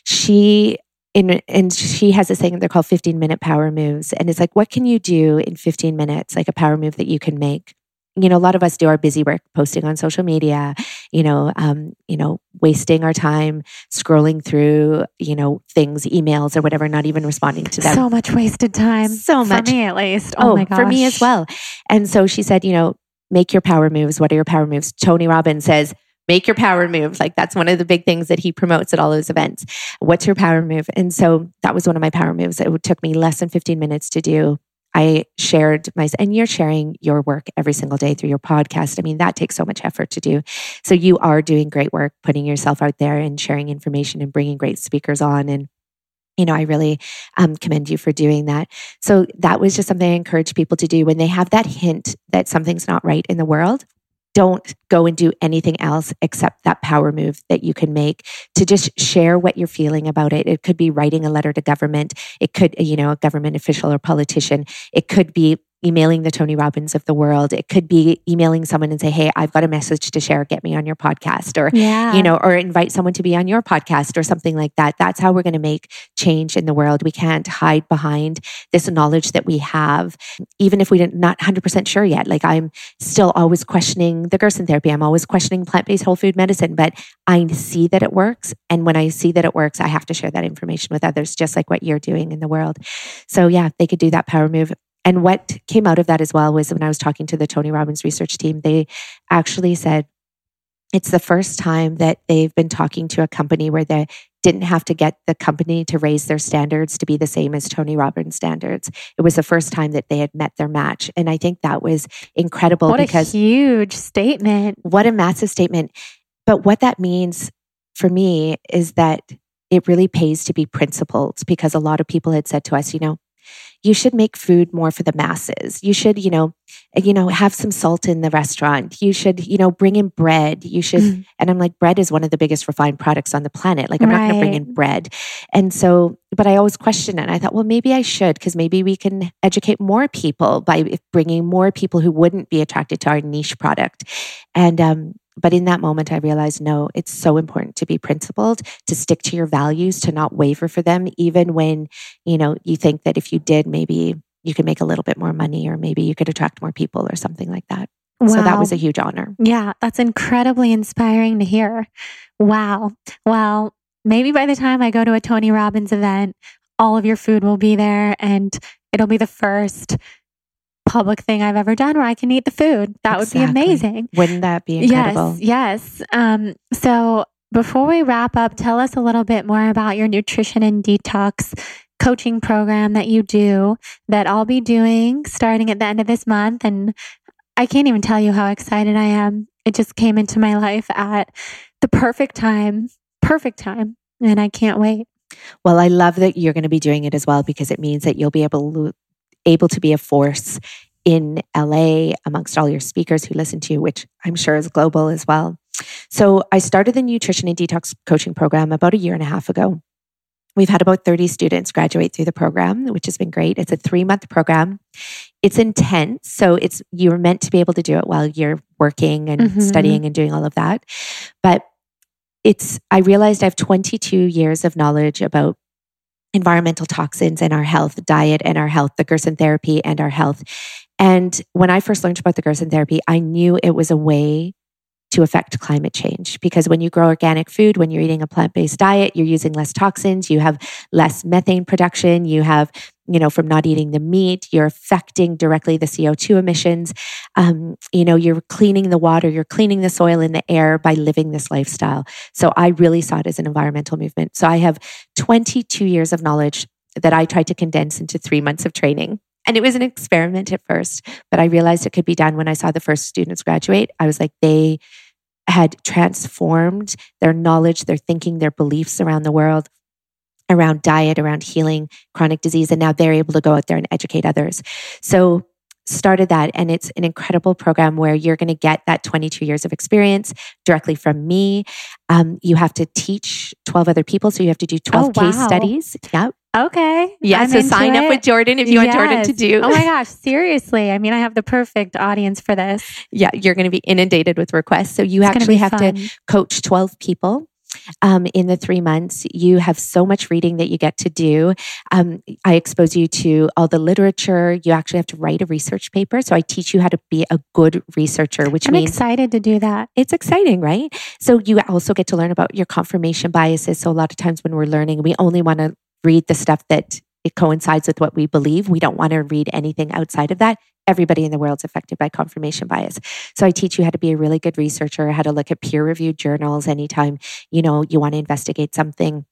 S2: she in and she has this thing they're called 15 minute power moves. And it's like, what can you do in 15 minutes, like a power move that you can make? You know, a lot of us do our busy work, posting on social media, you know, um, you know, wasting our time scrolling through, you know, things, emails or whatever, not even responding to them.
S1: So much wasted time.
S2: So much.
S1: For me, at least. Oh, my gosh.
S2: for me as well. And so she said, you know, make your power moves. What are your power moves? Tony Robbins says, make your power move. Like that's one of the big things that he promotes at all his events. What's your power move? And so that was one of my power moves. It took me less than 15 minutes to do. I shared my, and you're sharing your work every single day through your podcast. I mean, that takes so much effort to do. So you are doing great work, putting yourself out there and sharing information and bringing great speakers on. And, you know, I really um, commend you for doing that. So that was just something I encourage people to do when they have that hint that something's not right in the world. Don't go and do anything else except that power move that you can make to just share what you're feeling about it. It could be writing a letter to government. It could, you know, a government official or politician. It could be emailing the Tony Robbins of the world. It could be emailing someone and say, Hey, I've got a message to share. Get me on your podcast or,
S1: Yeah.
S2: you know, or invite someone to be on your podcast or something like that. That's how we're going to make change in the world. We can't hide behind this knowledge that we have, even if we're not 100% sure yet. Like I'm still always questioning the Gerson therapy. I'm always questioning plant based whole food medicine, but I see that it works. And when I see that it works, I have to share that information with others, just like what you're doing in the world. So, yeah, they could do that power move. And what came out of that as well was when I was talking to the Tony Robbins research team, they actually said it's the first time that they've been talking to a company where they didn't have to get the company to raise their standards to be the same as Tony Robbins standards. It was the first time that they had met their match. And I think that was incredible
S1: what a
S2: because
S1: huge statement.
S2: what a massive statement. But what that means for me is that it really pays to be principled because a lot of people had said to us, you know, you should make food more for the masses. You should, you know, you know, have some salt in the restaurant. You should, you know, bring in bread. You should,
S1: Mm.
S2: and I'm like, bread is one of the biggest refined products on the planet. Like, I'm not going to bring in bread. And so, but I always question it. And I thought, well, maybe I should, because maybe we can educate more people by bringing more people who wouldn't be attracted to our niche product. And um, but in that moment, I realized no, it's so important to be principled, to stick to your values, to not waver for them, even when, you know, you think that if you did, maybe you could make a little bit more money or maybe you could attract more people or something like that. Wow. So that was a huge honor.
S1: Yeah, that's incredibly inspiring to hear. Wow. Well, maybe by the time I go to a Tony Robbins event, all of your food will be there and it'll be the first public thing I've ever done where I can eat the food. That exactly. would be amazing.
S2: Wouldn't that be incredible?
S1: Yes, yes. Um, so before we wrap up, tell us a little bit more about your nutrition and detox coaching program that you do that I'll be doing starting at the end of this month. And I can't even tell you how excited I am. It just came into my life at the perfect time, perfect time. And I can't wait.
S2: Well, I love that you're going to be doing it as well because it means that you'll be able to, able to be a force in LA amongst all your speakers who listen to you, which I'm sure is global as well. So I started the nutrition and detox coaching program about a year and a half ago. We've had about 30 students graduate through the program, which has been great. It's a three month program. It's intense. So it's, you're meant to be able to do it while you're working and mm-hmm. studying and doing all of that. But it's, I realized I have 22 years of knowledge about environmental toxins and our health, diet and our health, the Gerson therapy and our health. And when I first learned about the Gerson therapy, I knew it was a way to affect climate change. Because when you grow organic food, when you're eating a plant based diet, you're using less toxins, you have less methane production, you have, you know, from not eating the meat, you're affecting directly the CO2 emissions. Um, you know, you're cleaning the water, you're cleaning the soil and the air by living this lifestyle. So I really saw it as an environmental movement. So I have 22 years of knowledge that I tried to condense into three months of training. And it was an experiment at first, but I realized it could be done when I saw the first students graduate. I was like, they had transformed their knowledge, their thinking, their beliefs around the world, around diet, around healing chronic disease. And now they're able to go out there and educate others. So started that and it's an incredible program where you're going to get that 22 years of experience directly from me um, you have to teach 12 other people so you have to do 12 oh, case studies
S1: yep Okay.
S2: Yeah. I'm so sign it. up with Jordan if you yes. want Jordan to do.
S1: Oh my gosh. Seriously. I mean, I have the perfect audience for this.
S2: Yeah. You're going to be inundated with requests. So you it's actually have fun. to coach 12 people um, in the three months. You have so much reading that you get to do. Um, I expose you to all the literature. You actually have to write a research paper. So I teach you how to be a good researcher, which
S1: I'm
S2: means
S1: excited to do that.
S2: It's exciting, right? So you also get to learn about your confirmation biases. So a lot of times when we're learning, we only want to read the stuff that it coincides with what we believe. We don't want to read anything outside of that everybody in the world is affected by confirmation bias. So I teach you how to be a really good researcher, how to look at peer reviewed journals anytime, you know, you want to investigate something.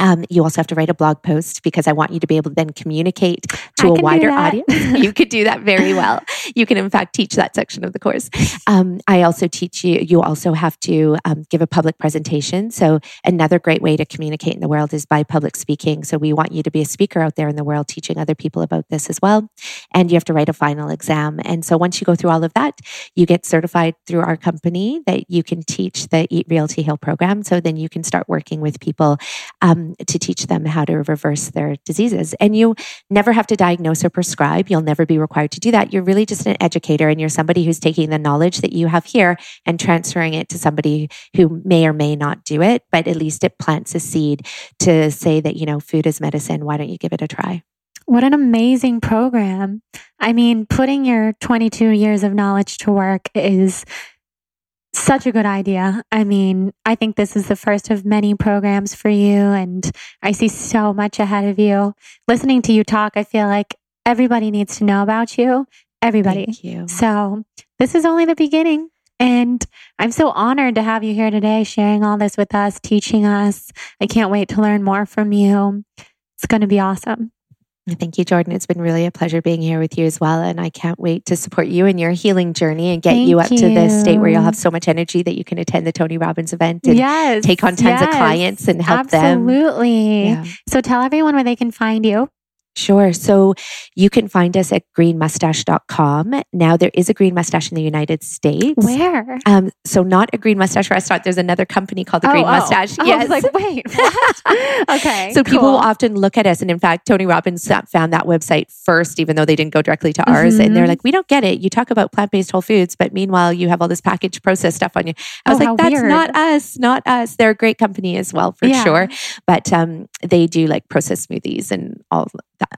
S2: Um, you also have to write a blog post because I want you to be able to then communicate to a wider audience. you could do that very well. You can, in fact, teach that section of the course. Um, I also teach you, you also have to um, give a public presentation. So, another great way to communicate in the world is by public speaking. So, we want you to be a speaker out there in the world, teaching other people about this as well. And you have to write a final exam. And so, once you go through all of that, you get certified through our company that you can teach the Eat Real to Heal program. So, then you can start working with people. Um, to teach them how to reverse their diseases. And you never have to diagnose or prescribe. You'll never be required to do that. You're really just an educator and you're somebody who's taking the knowledge that you have here and transferring it to somebody who may or may not do it, but at least it plants a seed to say that, you know, food is medicine. Why don't you give it a try?
S1: What an amazing program. I mean, putting your 22 years of knowledge to work is such a good idea. I mean, I think this is the first of many programs for you, and I see so much ahead of you. Listening to you talk, I feel like everybody needs to know about you. Everybody.
S2: Thank you.
S1: So, this is only the beginning. And I'm so honored to have you here today, sharing all this with us, teaching us. I can't wait to learn more from you. It's going to be awesome.
S2: Thank you, Jordan. It's been really a pleasure being here with you as well. And I can't wait to support you in your healing journey and get Thank you up you. to the state where you'll have so much energy that you can attend the Tony Robbins event and yes, take on tons yes, of clients and help
S1: absolutely.
S2: them.
S1: Absolutely. Yeah. So tell everyone where they can find you.
S2: Sure. So you can find us at greenmoustache.com. Now, there is a green mustache in the United States.
S1: Where?
S2: Um, so, not a green mustache restaurant. There's another company called the
S1: Oh,
S2: Green
S1: oh.
S2: Mustache.
S1: I was like, wait, what? okay.
S2: So people will often look at us, and in fact, Tony Robbins found that website first, even though they didn't go directly to ours. And they're
S1: Mhm.
S2: like, "We don't get it. You talk about plant-based whole foods, but meanwhile, you have all this packaged processed stuff on you." I was
S1: Oh,
S2: like, "That's
S1: weird.
S2: not us. Not us. They're a great company as well, for
S1: Yeah.
S2: sure. But um, they do like processed smoothies and all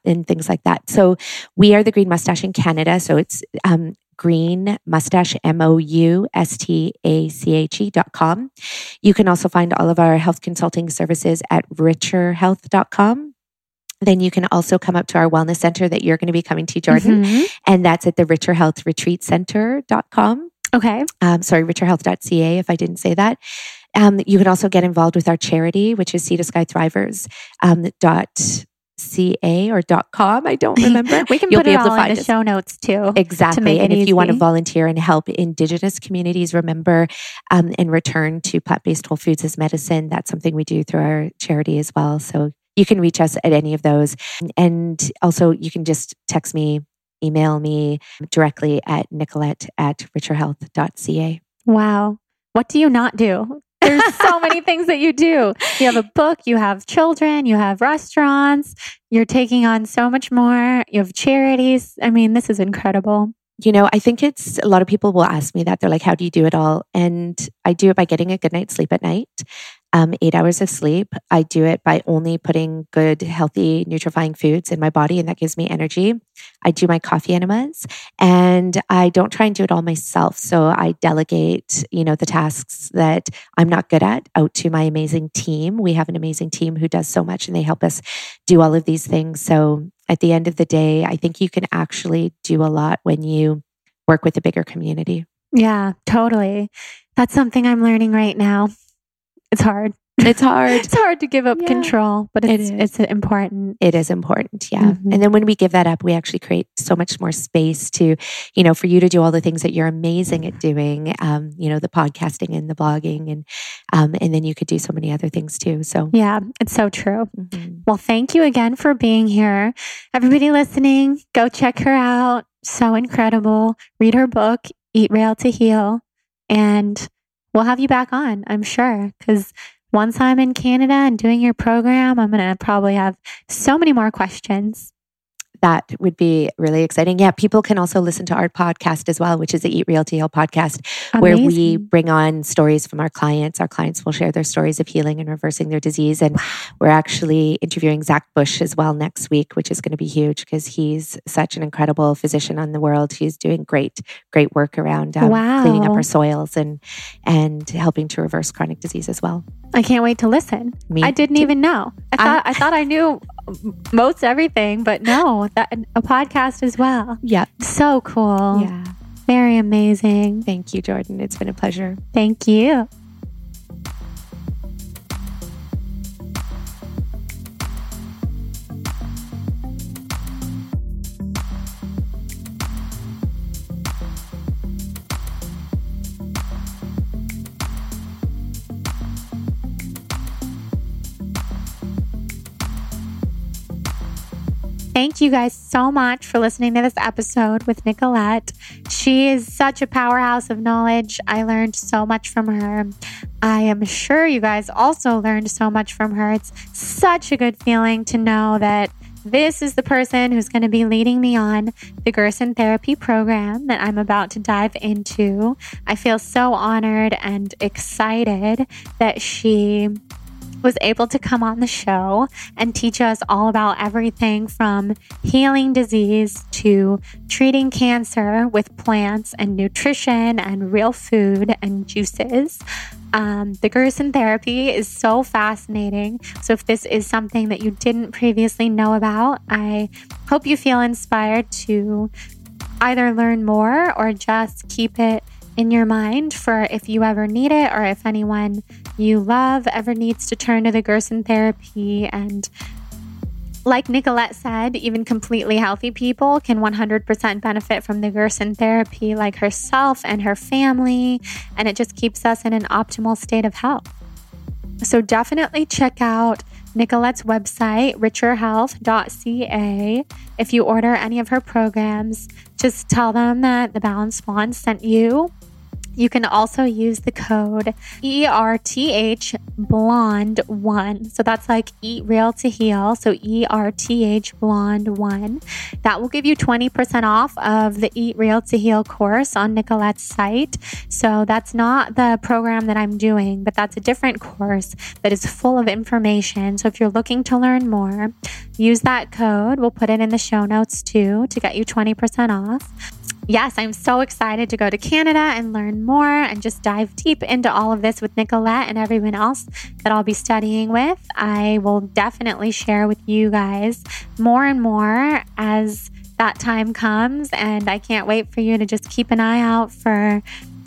S2: and things like that. So we are the Green Moustache in Canada. So it's um, green moustache m o u s t a c h e dot com. You can also find all of our health consulting services at richerhealth.com. Then you can also come up to our wellness center that you're going to be coming to, Jordan,
S1: Mhm.
S2: and that's at the Richer Health Retreat Center.com.
S1: Okay.
S2: Um, sorry, richerhealth.ca if I didn't say that. Um, you can also get involved with our charity, which is Sea to Sky Thrivers um, dot ca or dot com. I don't remember.
S1: We can
S2: You'll
S1: put
S2: be
S1: it
S2: able to
S1: all in the
S2: us.
S1: show notes too.
S2: Exactly.
S1: make
S2: And if you want to volunteer and help Indigenous communities, remember um, and return to plant based whole foods as medicine. That's something we do through our charity as well. So you can reach us at any of those. And also, you can just text me, email me directly at nicolette at richerhealth.ca.
S1: Wow. What do you not do? There's so many things that you do. You have a book, you have children, you have restaurants, you're taking on so much more, you have charities. I mean, this is incredible.
S2: You know, I think it's a lot of people will ask me that. They're like, how do you do it all? And I do it by getting a good night's sleep at night, um, eight hours of sleep. I do it by only putting good, healthy, nutrifying foods in my body, and that gives me energy. I do my coffee enemas, and I don't try and do it all myself. So I delegate, you know, the tasks that I'm not good at out to my amazing team. We have an amazing team who does so much, and they help us do all of these things. So at the end of the day, I think you can actually do a lot when you work with a bigger community.
S1: Yeah, totally. That's something I'm learning right now. It's hard.
S2: It's hard.
S1: It's hard to give up
S2: Yeah,
S1: control, but it's
S2: is.
S1: it's important.
S2: It is important, yeah.
S1: Mhm.
S2: And then when we give that up, we actually create so much more space to, you know, for you to do all the things that you're amazing at doing. Um, you know, the podcasting and the blogging, and um, and then you could do so many other things too. So,
S1: Yeah, it's so true.
S2: mhm.
S1: Well, thank you again for being here. Everybody listening, go check her out. So incredible. Read her book, Eat Real to Heal. And we'll have you back on, I'm sure. Because once I'm in Canada and doing your program, I'm going to probably have so many more questions.
S2: That would be really exciting. Yeah, people can also listen to our podcast as well, which is the Eat Real to Heal podcast. where we bring on stories from our clients. Our clients will share their stories of healing and reversing their disease. And we're actually interviewing Zach Bush as well next week, which is going to be huge because he's such an incredible physician on the world. He's doing great, great work around um, cleaning up our soils and and helping to reverse chronic disease as well.
S1: I can't wait to listen.
S2: Me
S1: I didn't
S2: too.
S1: even know. I
S2: I-
S1: thought I, thought I knew most everything, but no, that a podcast as well.
S2: Yeah,
S1: So cool.
S2: yeah.
S1: Very amazing.
S2: Thank you, Jordan. It's been a pleasure.
S1: Thank you. Thank you guys so much for listening to this episode with Nicolette. She is such a powerhouse of knowledge. I learned so much from her. I am sure you guys also learned so much from her. It's such a good feeling to know that this is the person who's going to be leading me on the Gerson therapy program that I'm about to dive into. I feel so honored and excited that she was able to come on the show and teach us all about everything from healing disease to treating cancer with plants and nutrition and real food and juices. Um, the Gerson therapy is so fascinating. So, if this is something that you didn't previously know about, I hope you feel inspired to either learn more or just keep it in your mind for if you ever need it or if anyone you love ever needs to turn to the Gerson therapy. And like Nicolette said, even completely healthy people can 100% benefit from the Gerson therapy, like herself and her family. And it just keeps us in an optimal state of health. So definitely check out Nicolette's website, richerhealth.ca. If you order any of her programs, just tell them that the Balanced Blonde sent you. You can also use the code ERTH Blonde One. So that's like Eat Real to Heal. So ERTH Blonde One. That will give you 20% off of the Eat Real to Heal course on Nicolette's site. So that's not the program that I'm doing, but that's a different course that is full of information. So if you're looking to learn more, use that code. We'll put it in the show notes too to get you 20% off yes, I'm so excited to go to Canada and learn more and just dive deep into all of this with Nicolette and everyone else that I'll be studying with. I will definitely share with you guys more and more as that time comes. And I can't wait for you to just keep an eye out for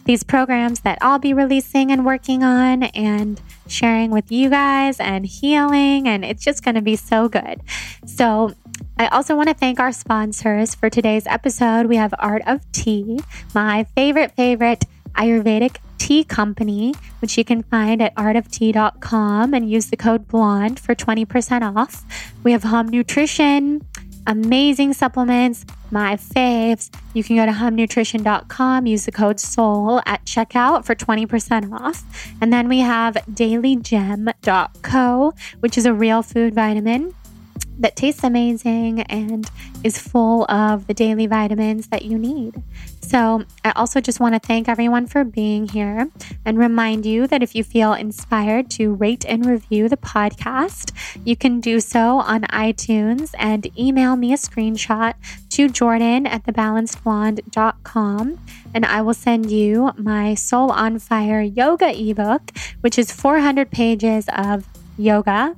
S1: these programs that I'll be releasing and working on and sharing with you guys and healing. And it's just going to be so good. So, I also want to thank our sponsors for today's episode. We have Art of Tea, my favorite, favorite Ayurvedic tea company, which you can find at artoftea.com and use the code BLONDE for 20% off. We have Hum Nutrition, amazing supplements, my faves. You can go to humnutrition.com, use the code SOUL at checkout for 20% off. And then we have dailygem.co, which is a real food vitamin that tastes amazing and is full of the daily vitamins that you need. So, I also just want to thank everyone for being here and remind you that if you feel inspired to rate and review the podcast, you can do so on iTunes and email me a screenshot to Jordan at thebalancedblonde.com and I will send you my Soul on Fire yoga ebook, which is 400 pages of yoga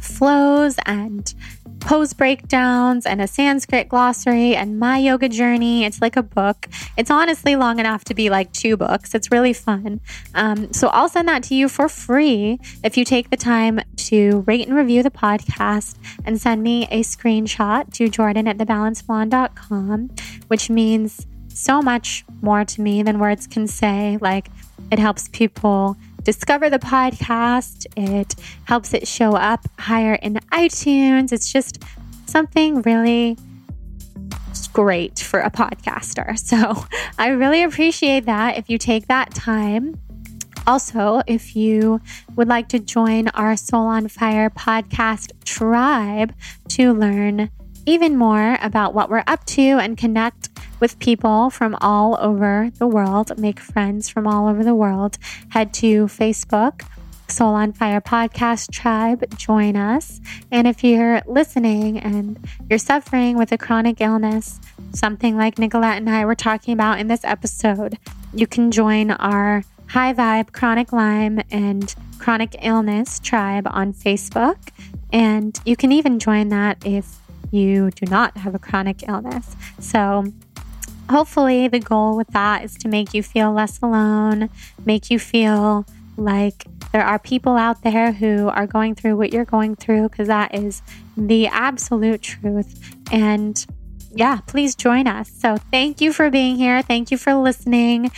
S1: flows and pose breakdowns and a Sanskrit glossary and my yoga journey. It's like a book. It's honestly long enough to be like two books. It's really fun. Um, so I'll send that to you for free if you take the time to rate and review the podcast and send me a screenshot to Jordan at thebalancedblonde.com, which means so much more to me than words can say. Like it helps people discover the podcast. It helps it show up higher in iTunes. It's just something really great for a podcaster. So I really appreciate that if you take that time. Also, if you would like to join our Soul on Fire podcast tribe to learn even more about what we're up to and connect with people from all over the world, make friends from all over the world, head to Facebook, Soul on Fire Podcast Tribe, join us. And if you're listening and you're suffering with a chronic illness, something like Nicolette and I were talking about in this episode, you can join our High Vibe Chronic Lyme and Chronic Illness Tribe on Facebook. And you can even join that if you do not have a chronic illness. So hopefully, the goal with that is to make you feel less alone, make you feel like there are people out there who are going through what you're going through, because that is the absolute truth. And yeah, please join us. So, thank you for being here. Thank you for listening.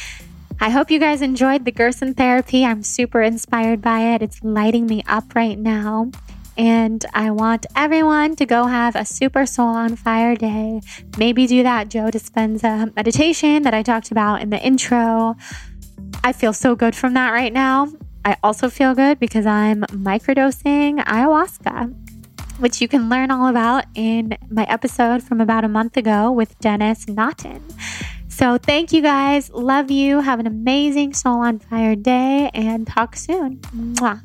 S1: I hope you guys enjoyed the Gerson therapy. I'm super inspired by it. It's lighting me up right now. And I want everyone to go have a super soul on fire day. Maybe do that Joe Dispenza meditation that I talked about in the intro. I feel so good from that right now. I also feel good because I'm microdosing ayahuasca, which you can learn all about in my episode from about a month ago with Dennis Naughton. So, thank you guys. Love you. Have an amazing Soul on Fire day and talk soon. Mwah.